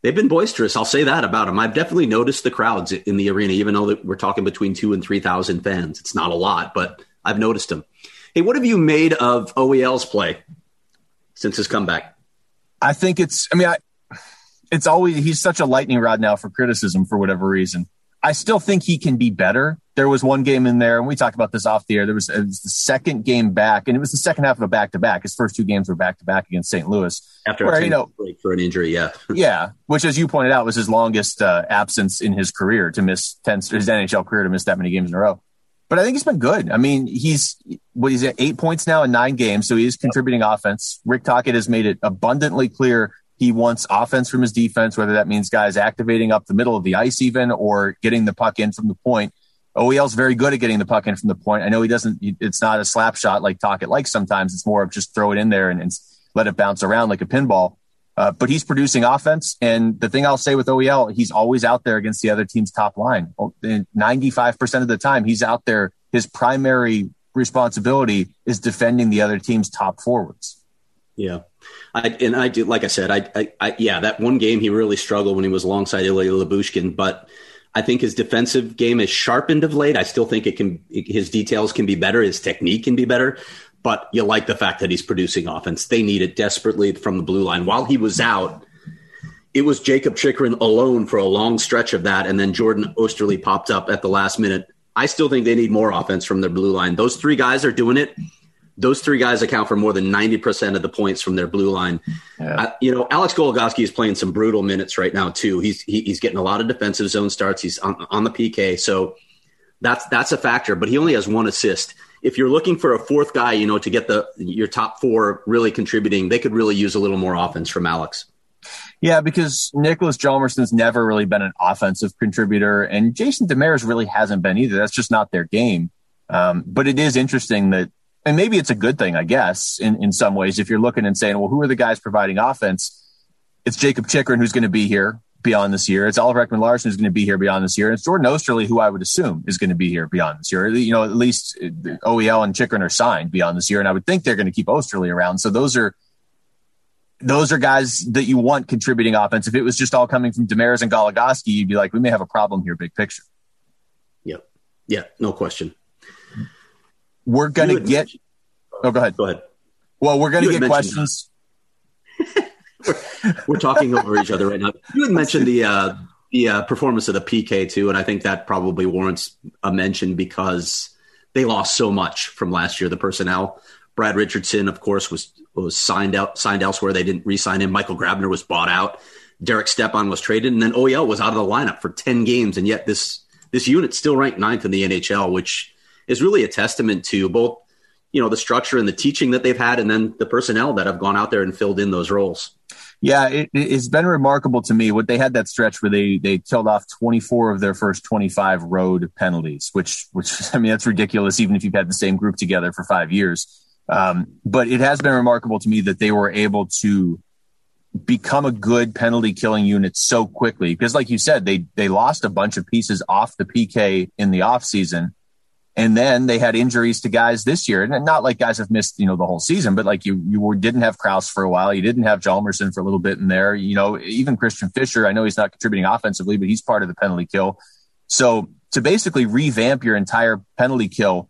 they've been boisterous. I'll say that about them. I've definitely noticed the crowds in the arena, even though we're talking between two and three thousand fans. It's not a lot, but I've noticed them. Hey, what have you made of OEL's play since his comeback? I think it's. I mean, I, it's always he's such a lightning rod now for criticism for whatever reason. I still think he can be better. There was one game in there, and we talked about this off the air. There was, was the second game back, and it was the second half of a back to back. His first two games were back to back against St. Louis. After where, you know, break for an injury, yeah, yeah, which, as you pointed out, was his longest uh, absence in his career to miss ten his NHL career to miss that many games in a row. But I think he's been good. I mean, he's what he's at eight points now in nine games, so he is contributing yep. offense. Rick Tocchet has made it abundantly clear he wants offense from his defense, whether that means guys activating up the middle of the ice even or getting the puck in from the point. OEL's very good at getting the puck in from the point. I know he doesn't, it's not a slap shot like Tocchet likes sometimes. It's more of just throw it in there and, and let it bounce around like a pinball. Uh, but he's producing offense. And the thing I'll say with OEL, he's always out there against the other team's top line. 95% of the time, he's out there. His primary responsibility is defending the other team's top forwards. Yeah. I, and I do, like I said, I, I, I, yeah, that one game he really struggled when he was alongside Ilya Lyubushkin, but I think his defensive game is sharpened of late. I still think it can, his details can be better, his technique can be better, but you like the fact that he's producing offense. They need it desperately from the blue line. While he was out, it was Jacob Chychrun alone for a long stretch of that, and then Jordan Oesterle popped up at the last minute. I still think they need more offense from their blue line. Those three guys are doing it those three guys account for more than 90% of the points from their blue line. Yeah. Uh, you know, Alex Goligoski is playing some brutal minutes right now, too. He's, he, he's getting a lot of defensive zone starts. He's on, on the PK. So That's that's a factor, but he only has one assist. If you're looking for a fourth guy, you know, to get the your top four really contributing, they could really use a little more offense from Alex. Yeah, because Nicholas Hjalmarsson's never really been an offensive contributor, and Jason Demers really hasn't been either. That's just not their game. Um, but it is interesting that, and maybe it's a good thing, I guess, in, in some ways, if you're looking and saying, well, who are the guys providing offense? It's Jacob Chychrun who's going to be here beyond this year. It's Oliver Ekman Larsson who's going to be here beyond this year. And it's Jordan Oesterle, who I would assume is going to be here beyond this year. You know, at least uh, OEL and Chychrun are signed beyond this year. And I would think they're going to keep Oesterle around. So those are, those are guys that you want contributing offense. If it was just all coming from Demers and Goligoski, you'd be like, we may have a problem here, big picture. Yep. Yeah, no question. We're going to get. Oh, go ahead. Go ahead. Well, we're going to get questions. we're, we're, talking over each other right now. You had mentioned the uh, the uh, performance of the PK too, and I think that probably warrants a mention because they lost so much from last year. The personnel. Brad Richardson, of course, was was signed out signed elsewhere. They didn't re-sign him. Michael Grabner was bought out. Derek Stepan was traded, and then OEL was out of the lineup for ten games, and yet this this unit still ranked ninth in the NHL, which is really a testament to both you know the structure and the teaching that they've had, and then the personnel that have gone out there and filled in those roles. Yeah, it, has been remarkable to me. What they had that stretch where they they killed off 24 of their first 25 road penalties, which which I mean that's ridiculous. Even if you've had the same group together for five years, um, but it has been remarkable to me that they were able to become a good penalty killing unit so quickly because like you said they they lost a bunch of pieces off the PK in the offseason and then they had injuries to guys this year, and not like guys have missed, you know, the whole season, but like you, you were, didn't have Crouse for a while. You didn't have Hjalmarsson for a little bit in there. You know, even Christian Fischer, I know he's not contributing offensively, but he's part of the penalty kill. So to basically revamp your entire penalty kill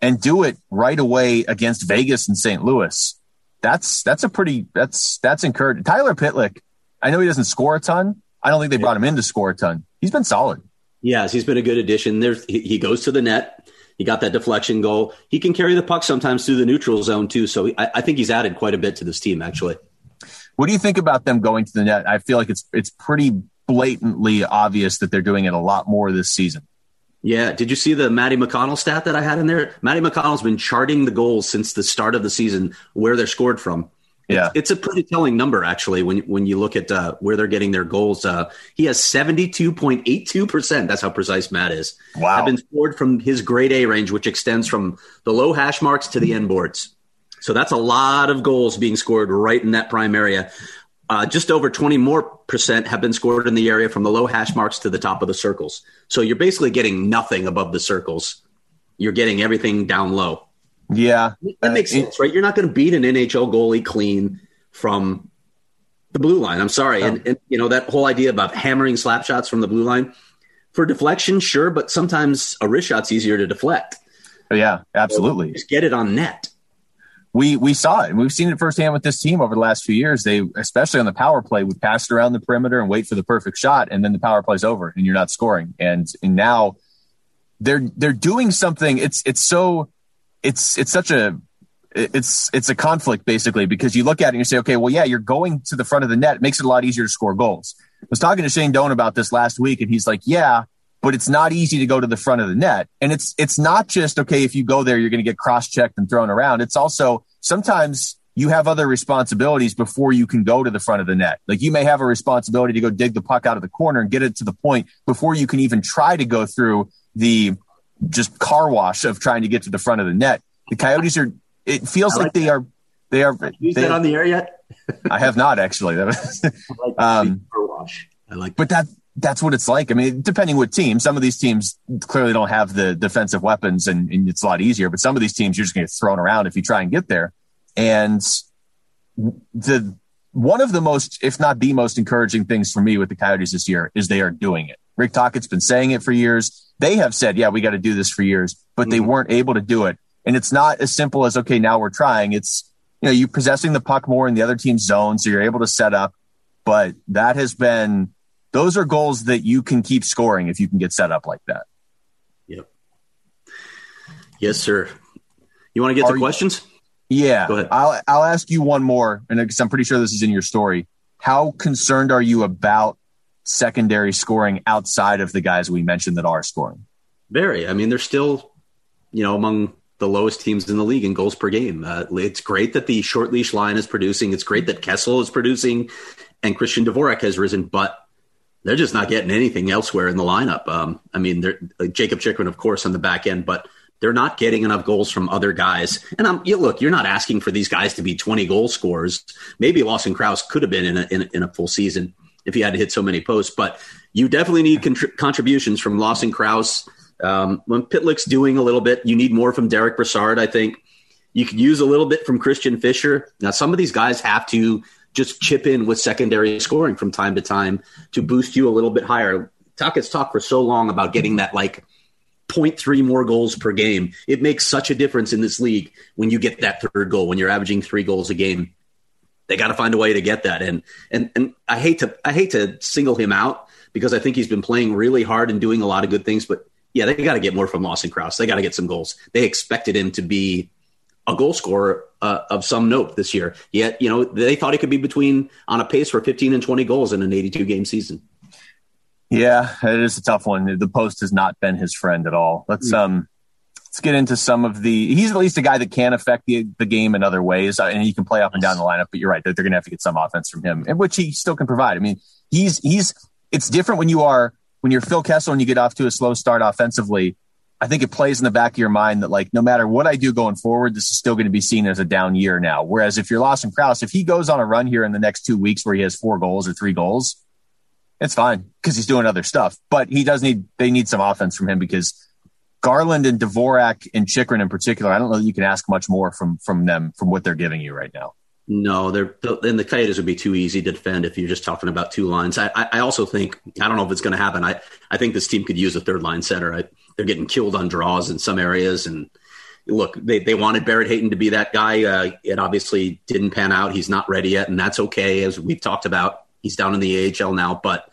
and do it right away against Vegas and St. Louis, that's, that's a pretty, that's, that's encouraging. Tyler Pitlick, I know he doesn't score a ton. I don't think they brought him in to score a ton. He's been solid. Yes, he's been a good addition. There's, he goes to the net. He got that deflection goal. He can carry the puck sometimes through the neutral zone too. So I, I think he's added quite a bit to this team, actually. What do you think about them going to the net? I feel like it's it's pretty blatantly obvious that they're doing it a lot more this season. Yeah. Did you see the Matty McConnell stat that I had in there? Matty McConnell's been charting the goals since the start of the season, where they're scored from. Yeah, it's, it's, a pretty telling number actually when when you look at uh, where they're getting their goals. Uh, he has seventy two point eight two percent. That's how precise Matt is. Wow, have been scored from his grade A range, which extends from the low hash marks to the end boards. So that's a lot of goals being scored right in that prime area. Uh, just over 20 more percent have been scored in the area from the low hash marks to the top of the circles. So you're basically getting nothing above the circles. You're getting everything down low. Yeah, that makes uh, sense, right? You're not going to beat an NHL goalie clean from the blue line. I'm sorry, and, and, you know that whole idea about hammering slap shots from the blue line for deflection, sure, but sometimes a wrist shot's easier to deflect. Yeah, absolutely. So just get it on net. We we saw it. We've seen it firsthand with this team over the last few years. They, especially on the power play, would pass it around the perimeter and wait for the perfect shot, and then the power play's over, and you're not scoring. And, and now they're they're doing something. It's it's so it's it's such a it's it's a conflict basically because you look at it and you say, okay, well, yeah, you're going to the front of the net. It makes it a lot easier to score goals. I was talking to Shane Doan about this last week, and he's like, yeah, but it's not easy to go to the front of the net. And it's it's not just okay if you go there, you're going to get cross checked and thrown around. It's also sometimes you have other responsibilities before you can go to the front of the net. Like you may have a responsibility to go dig the puck out of the corner and get it to the point before you can even try to go through the just car wash of trying to get to the front of the net. The Coyotes are. It feels like, like, they are. They are. Use that on the air yet? I have not actually. Um, car wash. I like. But that that's what it's like. I mean, depending what team. Some of these teams clearly don't have the defensive weapons, and, and it's a lot easier. But some of these teams, you're just going to get thrown around if you try and get there. And the one of the most, if not the most encouraging things for me with the Coyotes this year is they are doing it. Rick Tocchet's been saying it for years. They have said, yeah, we got to do this for years, but mm-hmm. they weren't able to do it. And it's not as simple as, okay, now we're trying. It's, you know, you possessing the puck more in the other team's zone. So you're able to set up, but that has been, those are goals that you can keep scoring if you can get set up like that. Yep. Yes, sir. You want to get are to questions? Yeah. Go ahead. I'll, I'll ask you one more, and I'm pretty sure this is in your story. How concerned are you about secondary scoring outside of the guys we mentioned that are scoring? Very. I mean, they're still, you know, among the lowest teams in the league in goals per game. Uh, it's great that the short leash line is producing. It's great that Kessel is producing, and Christian Dvorak has risen, but they're just not getting anything elsewhere in the lineup. Um, I mean, uh, Jakob Chychrun, of course, on the back end, but they're not getting enough goals from other guys. And I'm, you, look, you're not asking for these guys to be 20 goal scorers. Maybe Lawson Crouse could have been in a, in a, in a full season if he had to hit so many posts, but you definitely need contri- contributions from Lawson Crouse. Um, when Pitlick's doing a little bit, you need more from Derek Brassard, I think. You could use a little bit from Christian Fischer. Now, some of these guys have to just chip in with secondary scoring from time to time to boost you a little bit higher. Talk talked for so long about getting that like 0.3 more goals per game. It makes such a difference in this league when you get that third goal, when you're averaging three goals a game. They got to find a way to get that. And and and I hate to I hate to single him out because I think he's been playing really hard and doing a lot of good things. But yeah, they got to get more from Lawson Crouse. They got to get some goals. They expected him to be a goal scorer uh, of some note this year. Yet, you know, they thought he could be between on a pace for 15 and 20 goals in an 82 game season. Yeah, it is a tough one. The post has not been his friend at all. Let's mm. um let's get into some of the. He's at least a guy that can affect the the game in other ways, uh, and he can play up and down the lineup. But you're right; they're, they're going to have to get some offense from him, which he still can provide. I mean, he's he's. It's different when you are when you're Phil Kessel and you get off to a slow start offensively. I think it plays in the back of your mind that like no matter what I do going forward, this is still going to be seen as a down year now. Whereas if you're Lawson Crouse, if he goes on a run here in the next two weeks where he has four goals or three goals, it's fine because he's doing other stuff. But he does need they need some offense from him because Garland and Dvorak and Chychrun in particular, I don't know that you can ask much more from from them from what they're giving you right now. No, they're then the Coyotes would be too easy to defend if you're just talking about two lines. I, I also think I don't know if it's going to happen. I, I think this team could use a third line center. I, they're getting killed on draws in some areas, and look, they, they wanted Barrett Hayton to be that guy. Uh, it obviously didn't pan out. He's not ready yet, and that's okay. As we've talked about, he's down in the AHL now. But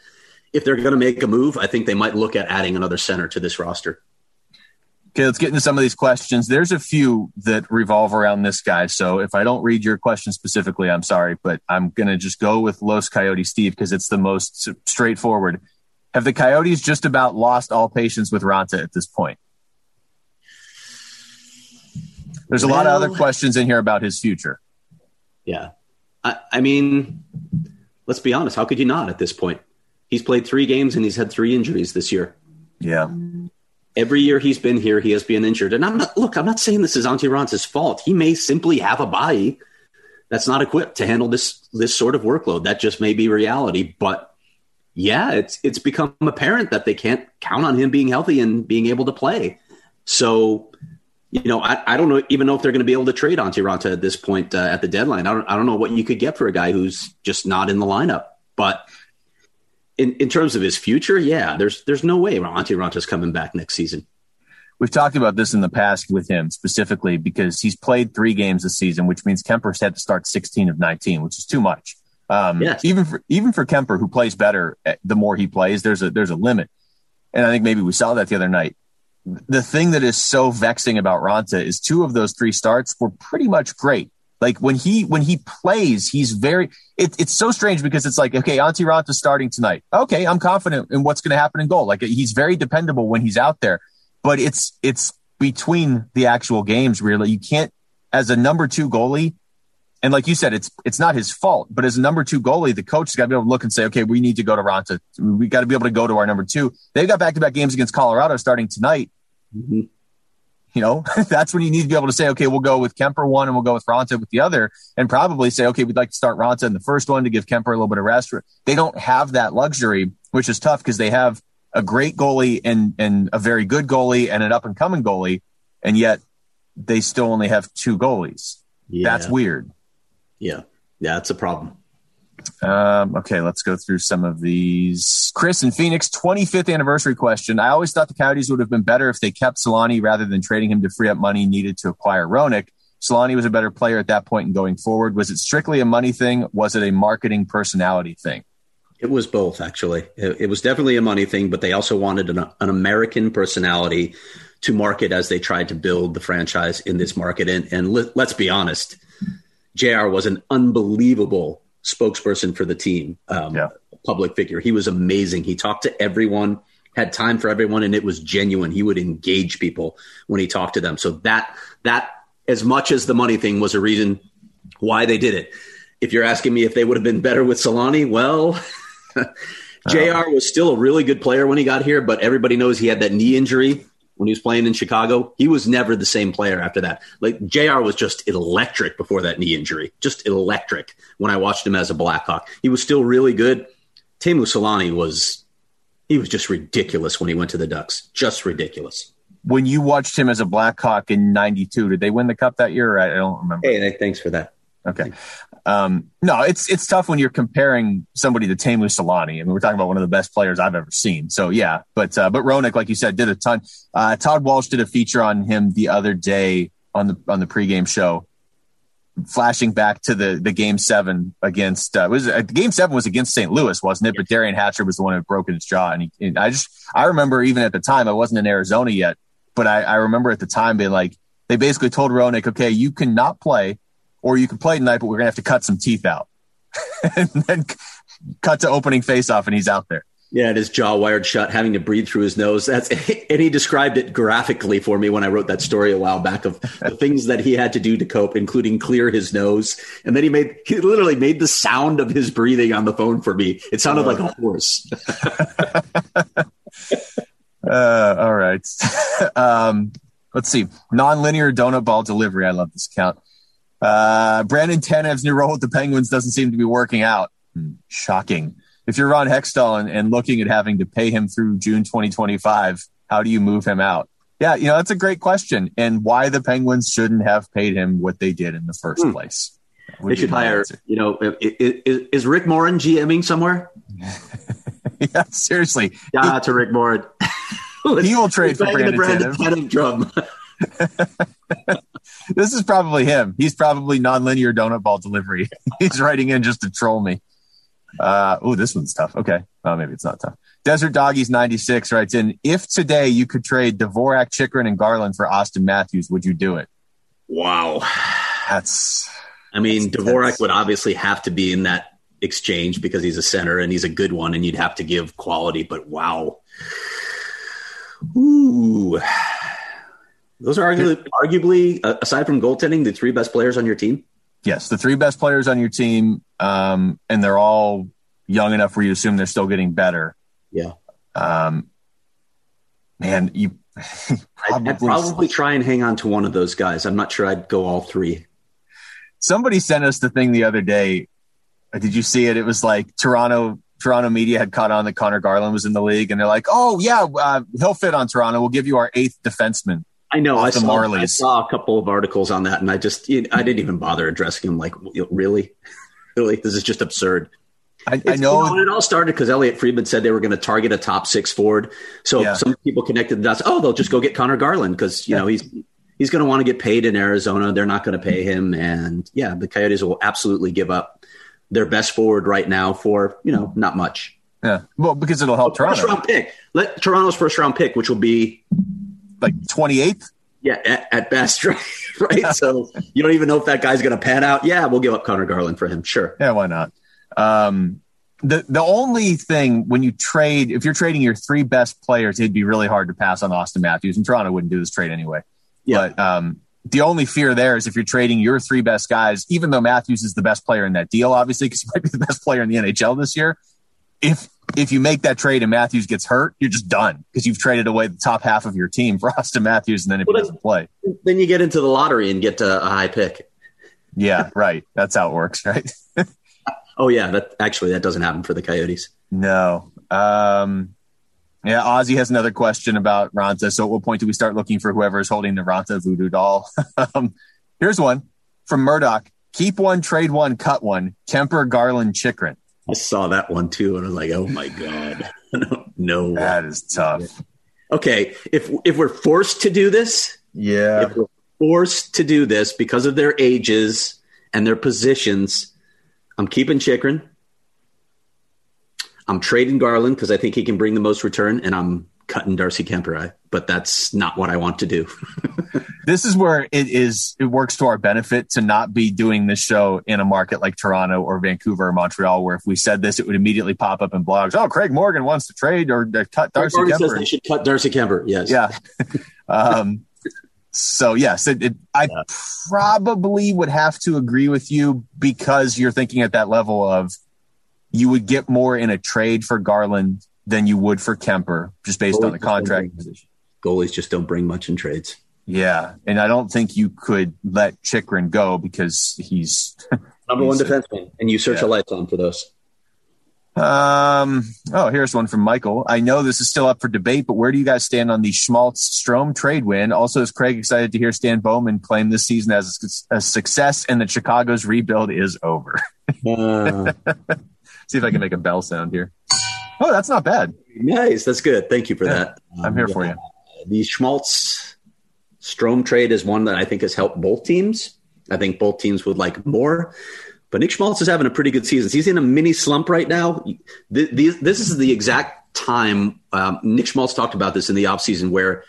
if they're going to make a move, I think they might look at adding another center to this roster. Okay, let's get into some of these questions. There's a few that revolve around this guy. So if I don't read your question specifically, I'm sorry, but I'm going to just go with Los Coyotes Steve because it's the most straightforward. Have the Coyotes just about lost all patience with Raanta at this point? There's a well, lot of other questions in here about his future. Yeah. I, I mean, let's be honest. How could you not at this point? He's played three games and he's had three injuries this year. Yeah every year he's been here, he has been injured. And I'm not, look, I'm not saying this is Antti fault. He may simply have a body that's not equipped to handle this, this sort of workload. That just may be reality. But yeah, it's, it's become apparent that they can't count on him being healthy and being able to play. So, you know, I, I don't know, even know if they're going to be able to trade Antti Raanta at this point uh, at the deadline. I don't, I don't know what you could get for a guy who's just not in the lineup. But in, in terms of his future, yeah, there's there's no way Antti Raanta's coming back next season. We've talked about this in the past with him specifically because he's played three games this season, which means Kuemper's had to start 16 of 19, which is too much. Um, yes. Even for even for Kuemper, who plays better eh, the more he plays, there's a there's a limit, and I think maybe we saw that the other night. The thing that is so vexing about Raanta is two of those three starts were pretty much great. Like when he when he plays, he's very. It, it's so strange because it's like okay, Antti Raanta starting tonight. Okay, I'm confident in what's going to happen in goal. Like he's very dependable when he's out there, but it's it's between the actual games. Really, you can't as a number two goalie. And like you said, it's it's not his fault, but as a number two goalie, the coach has got to be able to look and say, okay, we need to go to Raanta. We got to be able to go to our number two. They've got back to back games against Colorado starting tonight. Mm-hmm. You know, that's when you need to be able to say, okay, we'll go with Kuemper one and we'll go with Raanta with the other, and probably say, okay, we'd like to start Raanta in the first one to give Kuemper a little bit of rest. They don't have that luxury, which is tough because they have a great goalie and and a very good goalie and an up and coming goalie, and yet they still only have two goalies. Yeah. That's weird. Yeah, yeah, that's a problem. Um, okay, let's go through some of these. Chris and Phoenix, 25th anniversary question. I always thought the Coyotes would have been better if they kept Selanne rather than trading him to free up money needed to acquire Roenick. Selanne was a better player at that point and going forward. Was it strictly a money thing? Was it a marketing personality thing? It was both, actually. It, it was definitely a money thing, but they also wanted an, an American personality to market as they tried to build the franchise in this market. And, and let, let's be honest, JR was an unbelievable spokesperson for the team, um, yeah. public figure. He was amazing. He talked to everyone, had time for everyone, and it was genuine. He would engage people when he talked to them. So that that as much as the money thing was a reason why they did it. If you're asking me if they would have been better with Selanne, well, JR was still a really good player when he got here, but everybody knows he had that knee injury when he was playing in Chicago. He was never the same player after that. Like JR was just electric before that knee injury, just electric when I watched him as a Blackhawk. He was still really good. Teemu Selanne was he was just ridiculous when he went to the Ducks. Just ridiculous. When you watched him as a Blackhawk in '92, did they win the cup that year? I don't remember. Hey, thanks for that. Okay. Um, no, it's it's tough when you're comparing somebody to Teemu Selanne. I mean, we're talking about one of the best players I've ever seen. So yeah, but uh, but Roenick, like you said, did a ton. Uh, Todd Walsh did a feature on him the other day on the on the pregame show, flashing back to the the game seven against uh, was uh, game seven was against St. Louis, wasn't it? But Derian Hatcher was the one who broke his jaw, and, he, and I just I remember even at the time I wasn't in Arizona yet, but I, I remember at the time being like they basically told Roenick, okay, you cannot play or you can play tonight, but we're gonna have to cut some teeth out, and then cut to opening face off, and he's out there. Yeah, and his jaw wired shut, having to breathe through his nose. That's and he described it graphically for me when I wrote that story a while back of the things that he had to do to cope, including clear his nose. And then he made he literally made the sound of his breathing on the phone for me. It sounded like a horse. uh, all right. um, let's see. Non-linear donut ball delivery. I love this account. Uh, Brandon Tanev's new role with the Penguins doesn't seem to be working out. Hmm, shocking. If you're Ron Hextall and, and looking at having to pay him through June 2025, how do you move him out? Yeah, you know, that's a great question. And why the Penguins shouldn't have paid him what they did in the first hmm. place. They should hire, answer. you know, is, is Rick Morin GMing somewhere? yeah, seriously. Shout out to Rick Morin. he will trade for Brandon, Brandon Tanev. drum. this is probably him. He's probably nonlinear donut ball delivery. He's writing in just to troll me. Uh, oh, this one's tough. Okay. Well, maybe it's not tough. Desert Doggies 96 writes in If today you could trade Dvorak, Chychrun, and Garland for Auston Matthews, would you do it? Wow. That's. I mean, that's Dvorak intense. would obviously have to be in that exchange because he's a center and he's a good one, and you'd have to give quality, but wow. Ooh. Those are arguably, arguably, uh, aside from goaltending, the three best players on your team. Yes, the three best players on your team, um, and they're all young enough where you assume they're still getting better. Yeah. Um, man, you. probably, I'd probably try and hang on to one of those guys. I'm not sure I'd go all three. Somebody sent us the thing the other day. Did you see it? It was like Toronto Toronto media had caught on that Conor Garland was in the league, and they're like, "Oh yeah, uh, he'll fit on Toronto. We'll give you our eighth defenseman." I know. I saw, I saw, a couple of articles on that, and I just I didn't even bother addressing him. Like, really, really, this is just absurd. I, I know. You know it all started because Elliotte Friedman said they were going to target a top six forward. So yeah. some people connected the dots. Oh, they'll just go get Conor Garland because you yeah. know he's he's going to want to get paid in Arizona. They're not going to pay him, and yeah, the Coyotes will absolutely give up their best forward right now for you know not much. Yeah, well, because it'll help Toronto. First round pick. Let Toronto's first round pick, which will be like 28th. Yeah, at, at best, right? right? So you don't even know if that guy's going to pan out. Yeah, we'll give up Conor Garland for him. Sure. Yeah, why not? Um, the the only thing when you trade, if you're trading your three best players, it'd be really hard to pass on Auston Matthews, and Toronto wouldn't do this trade anyway. Yeah. But um, the only fear there is if you're trading your three best guys, even though Matthews is the best player in that deal, obviously, because he might be the best player in the NHL this year. If if you make that trade and Matthews gets hurt, you're just done because you've traded away the top half of your team for Auston Matthews, and then if well, he doesn't play, then you get into the lottery and get a high pick. Yeah, right. That's how it works, right? oh yeah, that actually that doesn't happen for the Coyotes. No. Um, yeah, Ozzy has another question about Raanta. So, at what point do we start looking for whoever is holding the Raanta voodoo doll? um, here's one from Murdoch: Keep one, trade one, cut one. Kuemper, Garland, Chychrun. I saw that one too, and I was like, "Oh my god, no, that is tough." Okay, if if we're forced to do this, yeah, if we're forced to do this because of their ages and their positions, I'm keeping Chychrun. I'm trading Garland because I think he can bring the most return, and I'm cutting Darcy Kuemper. I, but that's not what I want to do. this is where it is. It works to our benefit to not be doing this show in a market like Toronto or Vancouver or Montreal, where if we said this, it would immediately pop up in blogs. Oh, Craig Morgan wants to trade or uh, cut Darcy Kuemper. Says they should cut Darcy Kuemper. Yes. Yeah. um, so yes, it, it, I yeah. probably would have to agree with you because you're thinking at that level of you would get more in a trade for Garland than you would for Kuemper, just based Goalies on the contract position. Goalies just don't bring much in trades. Yeah, and I don't think you could let Chychrun go because he's number he's, one defenseman, and you search yeah. a lifetime for those. Um. Oh, here's one from Michael. I know this is still up for debate, but where do you guys stand on the Schmaltz Strome trade win? Also, is Craig excited to hear Stan Bowman claim this season as a, a success and that Chicago's rebuild is over? Uh. See if I can make a bell sound here. Oh, that's not bad. Nice. That's good. Thank you for yeah, that. I'm here um, for you. The Schmaltz Strome trade is one that I think has helped both teams. I think both teams would like more. But Nick Schmaltz is having a pretty good season. He's in a mini slump right now. This is the exact time um, Nick Schmaltz talked about this in the offseason where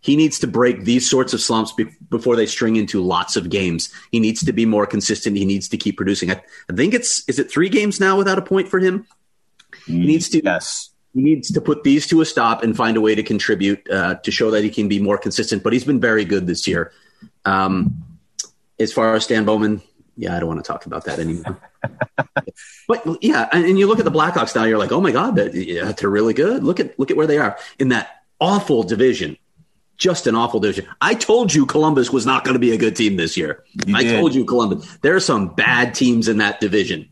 he needs to break these sorts of slumps be- before they string into lots of games. He needs to be more consistent. He needs to keep producing. I, I think it's is it three games now without a point for him. He needs to yes. He needs to put these to a stop and find a way to contribute uh, to show that he can be more consistent. But he's been very good this year. Um, as far as Stan Bowman, yeah, I don't want to talk about that anymore. but yeah, and, you look at the Blackhawks now, you're like, oh my god, that, yeah, they're really good. Look at look at where they are in that awful division. Just an awful division. I told you Columbus was not going to be a good team this year. You I did. told you Columbus. There are some bad teams in that division.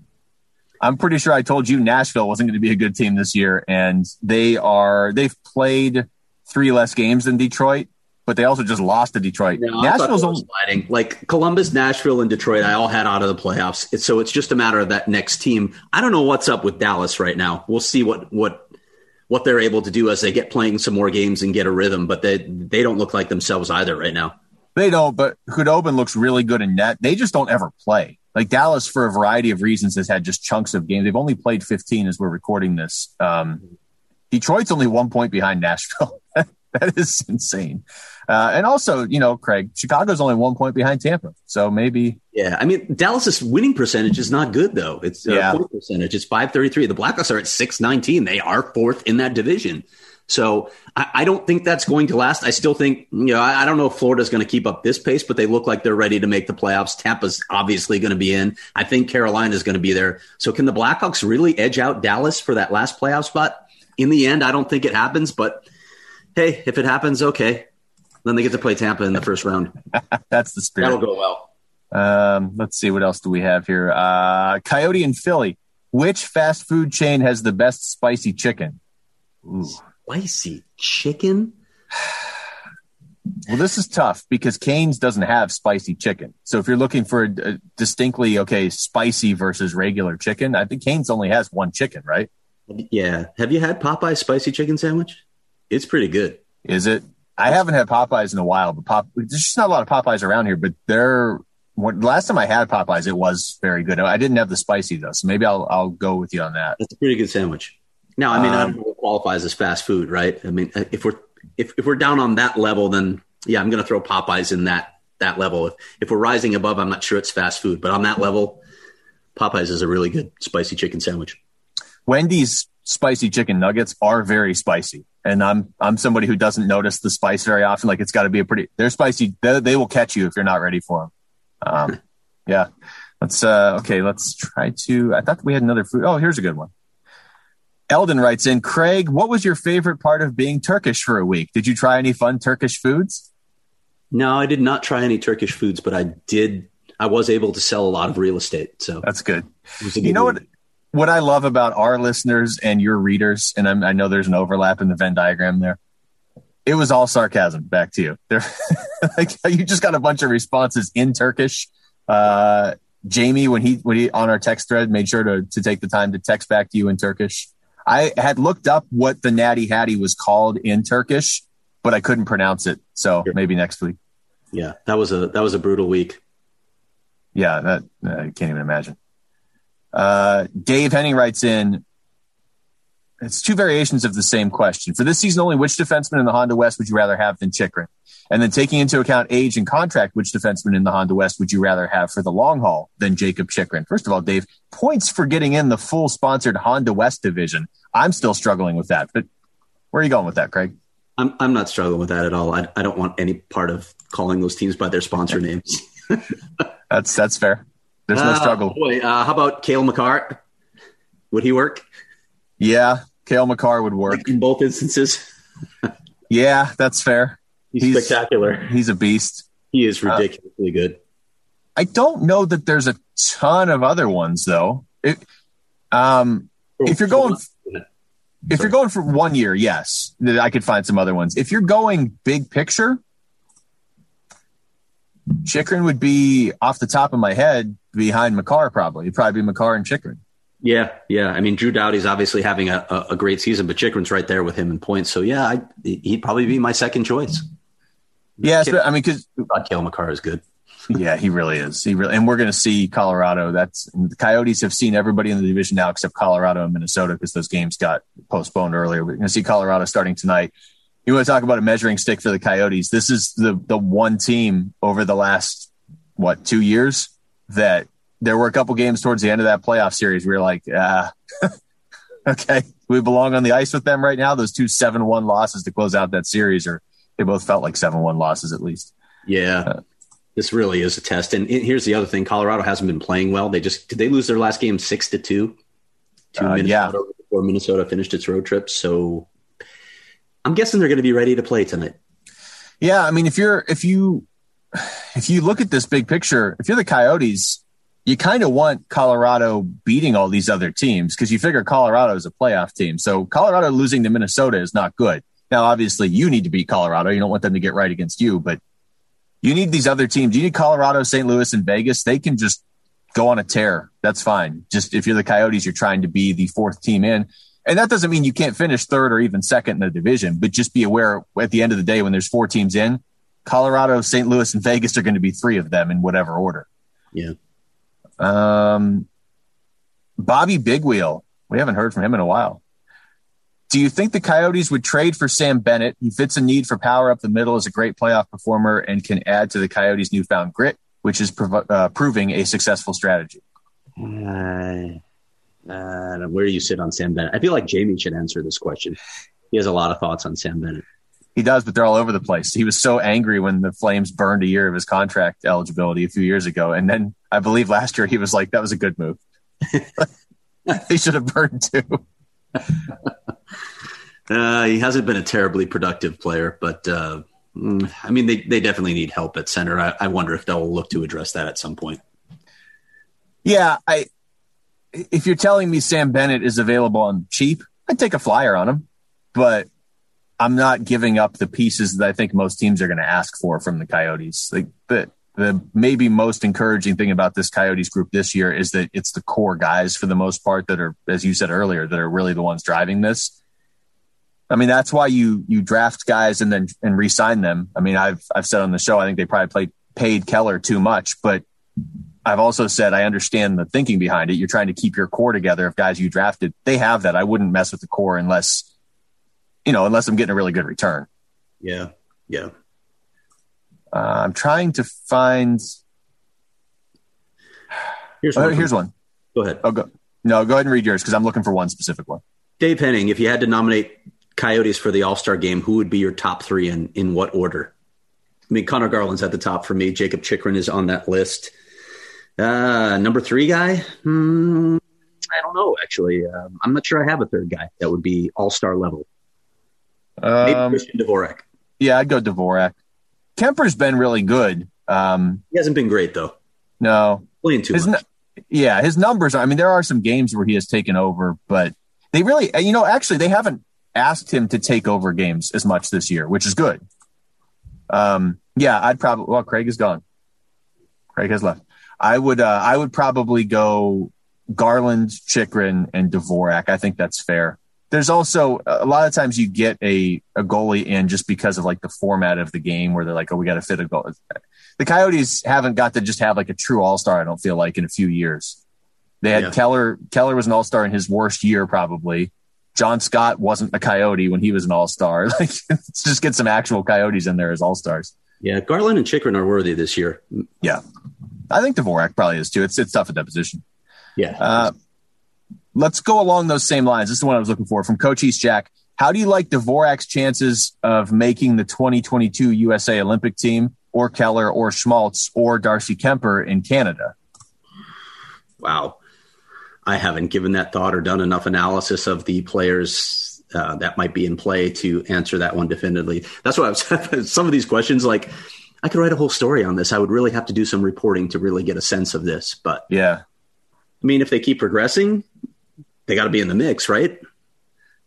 I'm pretty sure I told you Nashville wasn't going to be a good team this year, and they are. They've played three less games than Detroit, but they also just lost to Detroit. No, Nashville's only sliding. Like Columbus, Nashville, and Detroit, I all had out of the playoffs. So it's just a matter of that next team. I don't know what's up with Dallas right now. We'll see what what what they're able to do as they get playing some more games and get a rhythm. But they they don't look like themselves either right now. They don't. But Khudobin looks really good in net. They just don't ever play. Like Dallas, for a variety of reasons, has had just chunks of games. They've only played 15 as we're recording this. Um, Detroit's only one point behind Nashville. that is insane. Uh, and also, you know, Craig, Chicago's only one point behind Tampa, so maybe. Yeah, I mean, Dallas's winning percentage is not good though. It's uh, yeah. point percentage. It's five thirty three. The Blackhawks are at six nineteen. They are fourth in that division. So I, I, don't think that's going to last. I still think, you know, I, I don't know if Florida's going to keep up this pace, but they look like they're ready to make the playoffs. Tampa's obviously going to be in. I think Carolina's going to be there. So can the Blackhawks really edge out Dallas for that last playoff spot? In the end, I don't think it happens, but hey, if it happens, okay. Then they get to play Tampa in the first round. That's the spirit. That'll go well. Um, let's see what else do we have here. Uh, Coyote in Philly. Which fast food chain has the best spicy chicken? Ooh. Spicy chicken. Well, this is tough because Canes doesn't have spicy chicken. So if you're looking for a, a distinctly okay spicy versus regular chicken, I think Canes only has one chicken, right? Yeah. Have you had Popeye's spicy chicken sandwich? It's pretty good. Is it? I haven't had Popeyes in a while, but Pop, there's just not a lot of Popeyes around here. But they're when, last time I had Popeyes, it was very good. I didn't have the spicy though, so maybe I'll I'll go with you on that. That's a pretty good sandwich. Now, I mean, um, I don't know what qualifies as fast food, right? I mean, if we're if, if we're down on that level, then yeah, I'm going to throw Popeyes in that that level. If if we're rising above, I'm not sure it's fast food, but on that level, Popeyes is a really good spicy chicken sandwich. Wendy's spicy chicken nuggets are very spicy and I'm I'm somebody who doesn't notice the spice very often. Like it's got to be a pretty. They're spicy. They, they, will catch you if you're not ready for them. Um, yeah. Let's uh okay. Let's try to. I thought we had another food. Oh, here's a good one. Eldon writes in, Craig, what was your favorite part of being Turkish for a week? Did you try any fun Turkish foods? No, I did not try any Turkish foods, but I did. I was able to sell a lot of real estate. So that's good. good you know week. what? what I love about our listeners and your readers, and I'm, i know there's an overlap in the Venn diagram there. It was all sarcasm. Back to you. There, like you just got a bunch of responses in Turkish. Uh, Jamie, when he when he on our text thread, made sure to to take the time to text back to you in Turkish. I had looked up what the Natty Hattie was called in Turkish, but I couldn't pronounce it. So maybe next week. Yeah, that was a that was a brutal week. Yeah, that I can't even imagine. Uh, Dave Henning writes in, it's two variations of the same question. For this season only, which defenseman in the Honda West would you rather have than Chychrun? And then taking into account age and contract, which defenseman in the Honda West would you rather have for the long haul than Jacob Chychrun? First of all, Dave, points for getting in the full sponsored Honda West division. I'm still struggling with that, but where are you going with that, Craig? I'm, I'm not struggling with that at all. I, I don't want any part of calling those teams by their sponsor names. that's, that's fair. There's no uh, struggle. Boy, uh, how about Cale Makar? Would he work? Yeah, Cale Makar would work in both instances. yeah, that's fair. He's, he's, spectacular. He's a beast. He is ridiculously uh, good. I don't know that there's a ton of other ones though. It, um, if you're going, if you're going for one year, yes, I could find some other ones. If you're going big picture, Chychrun would be off the top of my head behind Makar. Probably, It'd probably be Makar and Chychrun. Yeah, yeah. I mean, Drew Doughty's obviously having a, a, great season, but Chychrun's right there with him in points. So yeah, I, he'd probably be my second choice. Yeah, I mean, because Cale Makar is good. yeah, he really is. He really, and we're going to see Colorado. That's the Coyotes have seen everybody in the division now except Colorado and Minnesota because those games got postponed earlier. We're going to see Colorado starting tonight. You want to talk about a measuring stick for the Coyotes? This is the the one team over the last what two years that there were a couple games towards the end of that playoff series. We were like, ah, okay, we belong on the ice with them right now. Those two seven one losses to close out that series, or they both felt like seven one losses at least. Yeah. Uh, this really is a test. And here's the other thing: Colorado hasn't been playing well. They just did they lose their last game six to two to uh, Minnesota yeah. before Minnesota finished its road trip. So I'm guessing they're going to be ready to play tonight. Yeah, I mean, if you're if you if you look at this big picture, if you're the Coyotes, you kind of want Colorado beating all these other teams because you figure Colorado is a playoff team. So Colorado losing to Minnesota is not good. Now, obviously, you need to beat Colorado. You don't want them to get right against you, but you need these other teams. You need Colorado, St. Louis, and Vegas. They can just go on a tear. That's fine. Just if you're the Coyotes, you're trying to be the fourth team in. And that doesn't mean you can't finish third or even second in the division, but just be aware at the end of the day, when there's four teams in, Colorado, St. Louis, and Vegas are going to be three of them in whatever order. Yeah. Um, Bobby Big Wheel. We haven't heard from him in a while. Do you think the Coyotes would trade for Sam Bennett? He fits a need for power up the middle as a great playoff performer and can add to the Coyotes' newfound grit, which is prov- uh, proving a successful strategy. Uh, uh, where do you sit on Sam Bennett? I feel like Jamie should answer this question. He has a lot of thoughts on Sam Bennett. He does, but they're all over the place. He was so angry when the Flames burned a year of his contract eligibility a few years ago. And then I believe last year he was like, that was a good move. he should have burned too. uh, he hasn't been a terribly productive player, but uh, mm, I mean, they, they definitely need help at center. I, I wonder if they'll look to address that at some point. Yeah, I. If you're telling me Sam Bennett is available on cheap, I'd take a flyer on him, but I'm not giving up the pieces that I think most teams are going to ask for from the Coyotes. Like the the maybe most encouraging thing about this Coyotes group this year is that it's the core guys for the most part that are, as you said earlier, that are really the ones driving this. I mean, that's why you you draft guys and then and re-sign them. I mean, I've I've said on the show I think they probably played paid Keller too much, but I've also said I understand the thinking behind it. You're trying to keep your core together of guys you drafted. They have that. I wouldn't mess with the core unless you know, unless I'm getting a really good return. Yeah. Yeah. Uh, I'm trying to find. Here's one. Uh, here's one. Go ahead. Oh, go. No, go ahead and read yours because I'm looking for one specific one. Dave Henning, if you had to nominate Coyotes for the All Star game, who would be your top three and in what order? I mean, Conor Garland's at the top for me. Jacob Chychrun is on that list. Uh, number three guy? Hmm, I don't know, actually. Um, I'm not sure I have a third guy that would be All Star level. Maybe um, Christian Dvorak. Yeah, I'd go Dvorak. Kuemper's been really good. Um, he hasn't been great though. No, playing too his, much. Yeah, his numbers. I mean, there are some games where he has taken over, but they really, you know, actually, they haven't asked him to take over games as much this year, which is good. Um, yeah, I'd probably. Well, Craig is gone. Craig has left. I would. Uh, I would probably go Garland, Chychrun, and Dvorak. I think that's fair there's also a lot of times you get a, a goalie in just because of like the format of the game where they're like, oh, we got to fit a goal. The Coyotes haven't got to just have like a true all star. I don't feel like in a few years. They had yeah. Keller. Keller was an all star in his worst year, probably. John Scott wasn't a Coyote when he was an All Star. Like, let's just get some actual Coyotes in there as All Stars. Yeah, Garland and Chychrun are worthy this year. Yeah, I think Dvorak probably is too. It's it's tough at that position. Yeah. Uh, let's go along those same lines. This is the one I was looking for from Coach East Jack. How do you like Dvorak's chances of making the 2022 USA Olympic team, or Keller, or Schmaltz, or Darcy Kuemper in Canada? Wow. I haven't given that thought or done enough analysis of the players uh, that might be in play to answer that one definitively. That's why I was some of these questions like I could write a whole story on this. I would really have to do some reporting to really get a sense of this. But yeah, I mean, if they keep progressing, they got to be in the mix, right?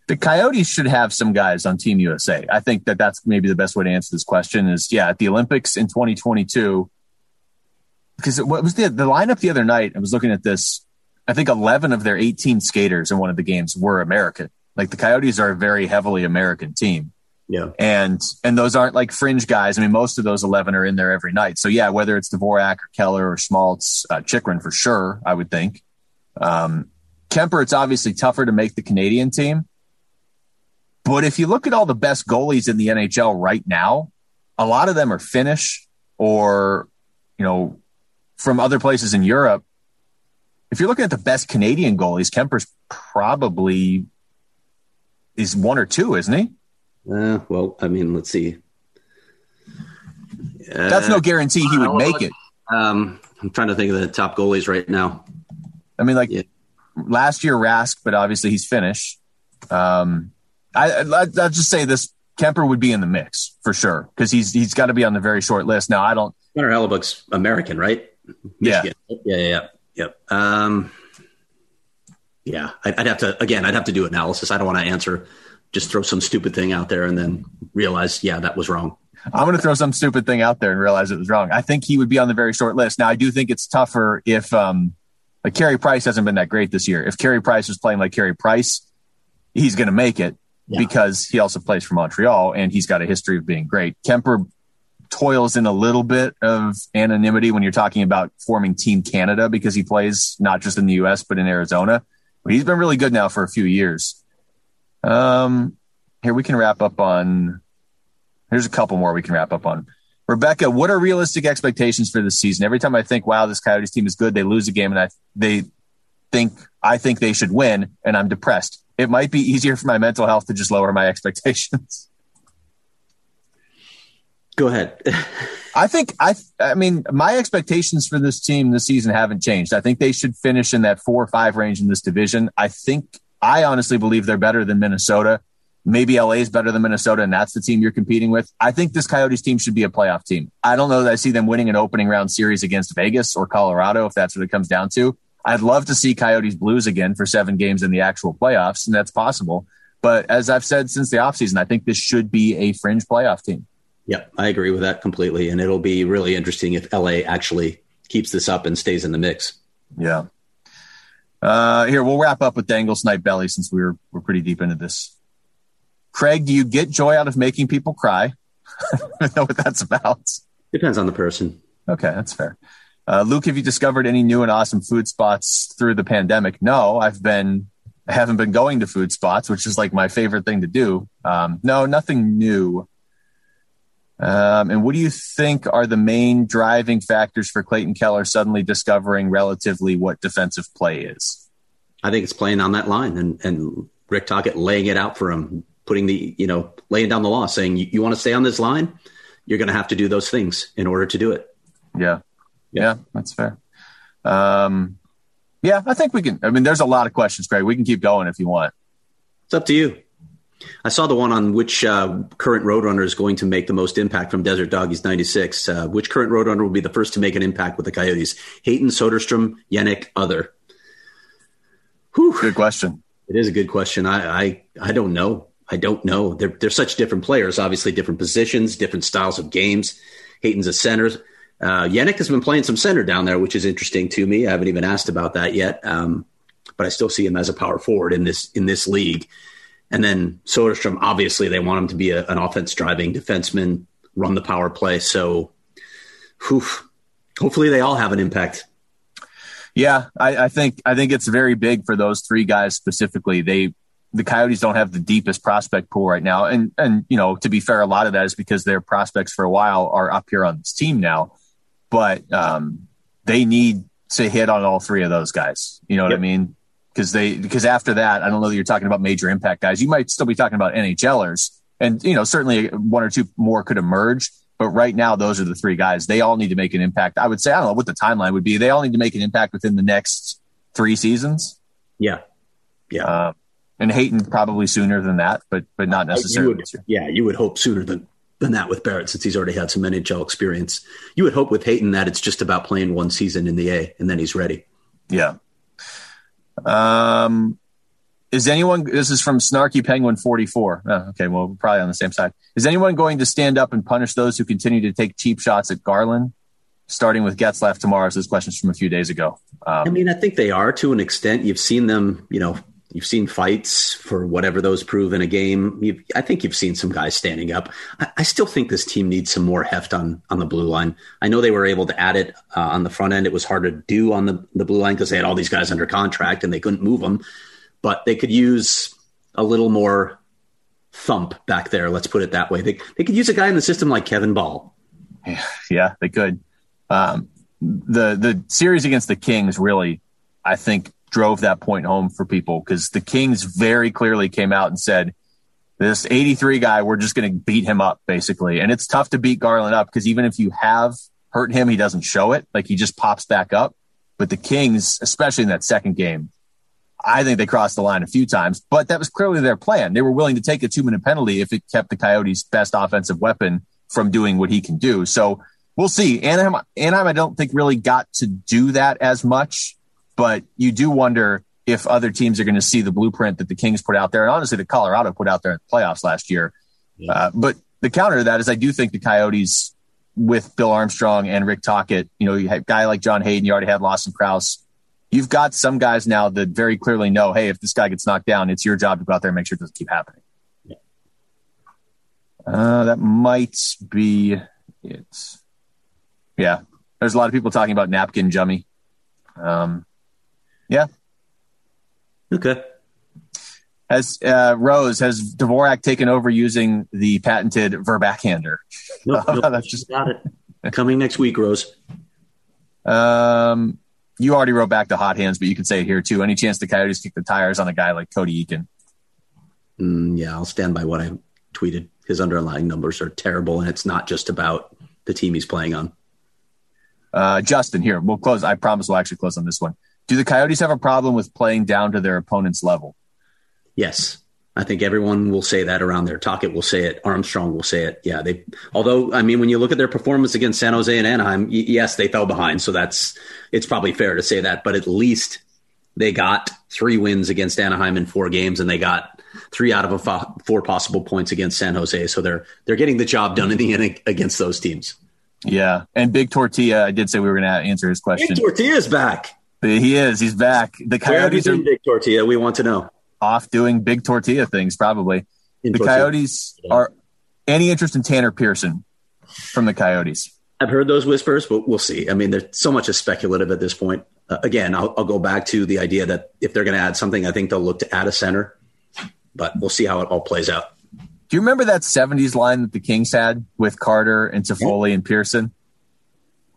The Coyotes should have some guys on Team USA. I think that that's maybe the best way to answer this question. Is yeah, at the Olympics in 2022, because what was the the lineup the other night? I was looking at this. I think 11 of their 18 skaters in one of the games were American. Like the Coyotes are a very heavily American team. Yeah. And and those aren't like fringe guys. I mean, most of those 11 are in there every night. So yeah, whether it's Dvorak or Keller or Schmaltz, uh, Chychrun for sure, I would think. Um, Kuemper, it's obviously tougher to make the Canadian team. But if you look at all the best goalies in the NHL right now, a lot of them are Finnish or, you know, from other places in Europe. If you're looking at the best Canadian goalies, Kuemper's probably is one or two, isn't he? Uh, well, I mean, let's see. Uh, That's no guarantee he would make it. Um, I'm trying to think of the top goalies right now. I mean, like yeah. Last year Rask, but obviously he's Finnish. Um, I, will just say this: Kuemper would be in the mix for sure because he's he's got to be on the very short list. Now, I don't. Connor Hellebuyck's American, right? Michigan. Yeah, yeah, yeah, yep. Um, yeah, I'd, I'd have to again. I'd have to do analysis. I don't want to answer. Just throw some stupid thing out there and then realize, yeah, that was wrong. I'm going to throw some stupid thing out there and realize it was wrong. I think he would be on the very short list. Now, I do think it's tougher if, um, like Carey Price hasn't been that great this year. If Carey Price was playing like Carey Price, he's going to make it yeah. because he also plays for Montreal and he's got a history of being great. Kuemper toils in a little bit of anonymity when you're talking about forming Team Canada because he plays not just in the U.S. but in Arizona. But he's been really good now for a few years. Um, here we can wrap up on. Here's a couple more we can wrap up on. Rebecca, what are realistic expectations for this season? Every time I think, wow, this Coyotes team is good, they lose a game, and I they think I think they should win, and I'm depressed. It might be easier for my mental health to just lower my expectations. Go ahead. I think I I mean my expectations for this team this season haven't changed. I think they should finish in that four or five range in this division. I think I honestly believe they're better than Minnesota. Maybe LA is better than Minnesota, and that's the team you're competing with. I think this Coyotes team should be a playoff team. I don't know that I see them winning an opening round series against Vegas or Colorado, if that's what it comes down to. I'd love to see Coyotes Blues again for seven games in the actual playoffs, and that's possible. But as I've said since the offseason, I think this should be a fringe playoff team. Yeah, I agree with that completely. And it'll be really interesting if LA actually keeps this up and stays in the mix. Yeah. Uh, here we'll wrap up with Dangle Snipe Belly since we're we're pretty deep into this. Craig, do you get joy out of making people cry? I don't know what that's about. Depends on the person. Okay, that's fair. Uh, Luke, have you discovered any new and awesome food spots through the pandemic? No, I've been I haven't been going to food spots, which is like my favorite thing to do. Um, no, nothing new. Um, and what do you think are the main driving factors for Clayton Keller suddenly discovering relatively what defensive play is? I think it's playing on that line and, and Rick Tocchet laying it out for him, putting the, you know, laying down the law, saying, you, you want to stay on this line? You're going to have to do those things in order to do it. Yeah. Yeah, that's fair. Um, yeah, I think we can. I mean, there's a lot of questions, Craig. We can keep going if you want. It's up to you. I saw the one on which uh, current Roadrunner is going to make the most impact from Desert Doggies 96. Uh, which current Roadrunner will be the first to make an impact with the Coyotes? Hayton, Soderstrom, Jenik, other? Whew. Good question. It is a good question. I, I, I don't know. I don't know. They're, they're such different players, obviously different positions, different styles of games. Hayton's a center. Uh, Jenik has been playing some center down there, which is interesting to me. I haven't even asked about that yet. Um, but I still see him as a power forward in this, in this league. And then Soderstrom, obviously, they want him to be a, an offense driving defenseman, run the power play. So, whew, hopefully, they all have an impact. Yeah, I, I, think I think it's very big for those three guys specifically. They the Coyotes don't have the deepest prospect pool right now. And, and, you know, to be fair, a lot of that is because their prospects for a while are up here on this team now. But um, they need to hit on all three of those guys. You know what yep. I mean? Because they, because after that, I don't know that you're talking about major impact guys. You might still be talking about NHLers. And, you know, certainly one or two more could emerge. But right now, those are the three guys. They all need to make an impact. I would say, I don't know what the timeline would be. They all need to make an impact within the next three seasons. Yeah. Yeah. Uh, and Hayton probably sooner than that, but but not necessarily. You would, yeah, you would hope sooner than than that with Barrett since he's already had some NHL experience. You would hope with Hayton that it's just about playing one season in the A and then he's ready. Yeah. Um, is anyone? This is from Snarky Penguin forty four. Oh, okay, well, we're probably on the same side. Is anyone going to stand up and punish those who continue to take cheap shots at Garland? Starting with Getzlaf tomorrow. So this question's from a few days ago. Um, I mean, I think they are to an extent. You've seen them, you know, You've seen fights for whatever those prove in a game. You've, I think you've seen some guys standing up. I, I, still think this team needs some more heft on on the blue line. I know they were able to add it uh, on the front end. It was hard to do on the, the blue line because they had all these guys under contract and they couldn't move them. But they could use a little more thump back there. Let's put it that way. They they could use a guy in the system like Kevin Bahl. Yeah, they could. Um, the the series against the Kings really, I think, drove that point home for people because the Kings very clearly came out and said, this 83 guy, we're just going to beat him up basically. And it's tough to beat Garland up because even if you have hurt him, he doesn't show it. Like he just pops back up. But the Kings, especially in that second game, I think they crossed the line a few times, but that was clearly their plan. They were willing to take a two minute penalty if it kept the Coyotes' best offensive weapon from doing what he can do. So we'll see. Anaheim, Anaheim, I don't think really got to do that as much but you do wonder if other teams are going to see the blueprint that the Kings put out there, and honestly, the Colorado put out there in the playoffs last year. Yeah. Uh, but the counter to that is, I do think the Coyotes, with Bill Armstrong and Rick Tocchet, you know, you have a guy like John Hayden, you already had Lawson Crouse. You've got some guys now that very clearly know, hey, if this guy gets knocked down, it's your job to go out there and make sure it doesn't keep happening. Yeah. Uh, that might be it. Yeah. There's a lot of people talking about napkin jummy. Um, yeah. Okay. Has uh, Rose has Dvorak taken over using the patented Verbackhander? Nope, nope that's just got it. Coming next week, Rose. Um, you already wrote back to hot hands, but you can say it here too. Any chance the Coyotes kick the tires on a guy like Cody Eakin? Mm, yeah, I'll stand by what I tweeted. His underlying numbers are terrible, and it's not just about the team he's playing on. Uh, Justin, here we'll close. I promise we'll actually close on this one. Do the Coyotes have a problem with playing down to their opponent's level? Yes. I think everyone will say that around there. Tocchet will say it. Armstrong will say it. Yeah, they. Although, I mean, when you look at their performance against San Jose and Anaheim, y- yes, they fell behind. So that's it's probably fair to say that. But at least they got three wins against Anaheim in four games, and they got three out of a fo- four possible points against San Jose. So they're they're getting the job done in the end against those teams. Yeah, and Big Tortilla. I did say we were going to answer his question. Big Tortilla's back. He is. He's back. The Coyotes are big tortilla. We want to know. Off doing big tortilla things, probably. In the tortilla. Coyotes are any interest in Tanner Pearson from the Coyotes? I've heard those whispers, but we'll see. I mean, there's so much is speculative at this point. Uh, again, I'll, I'll, go back to the idea that if they're going to add something, I think they'll look to add a center, but we'll see how it all plays out. Do you remember that 70s line that the Kings had with Carter and Toffoli yeah. and Pearson?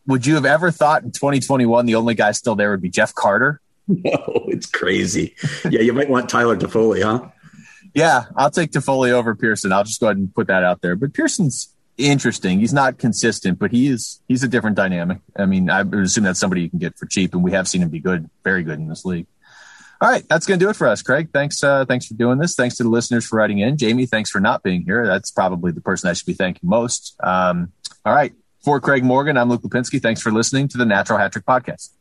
Would you have ever thought in 2021 the only guy still there would be Jeff Carter? No, it's crazy. Yeah, you might want Tyler Toffoli, huh? Yeah, I'll take Toffoli over Pearson. I'll just go ahead and put that out there. But Pearson's interesting. He's not consistent, but he is he's a different dynamic. I mean, I would assume that's somebody you can get for cheap, and we have seen him be good, very good in this league. All right, that's going to do it for us, Craig. Thanks, uh, thanks for doing this. Thanks to the listeners for writing in. Jamie, thanks for not being here. That's probably the person I should be thanking most. Um, all right, for Craig Morgan, I'm Luke Lipinski. Thanks for listening to the Natural Hat Trick Podcast.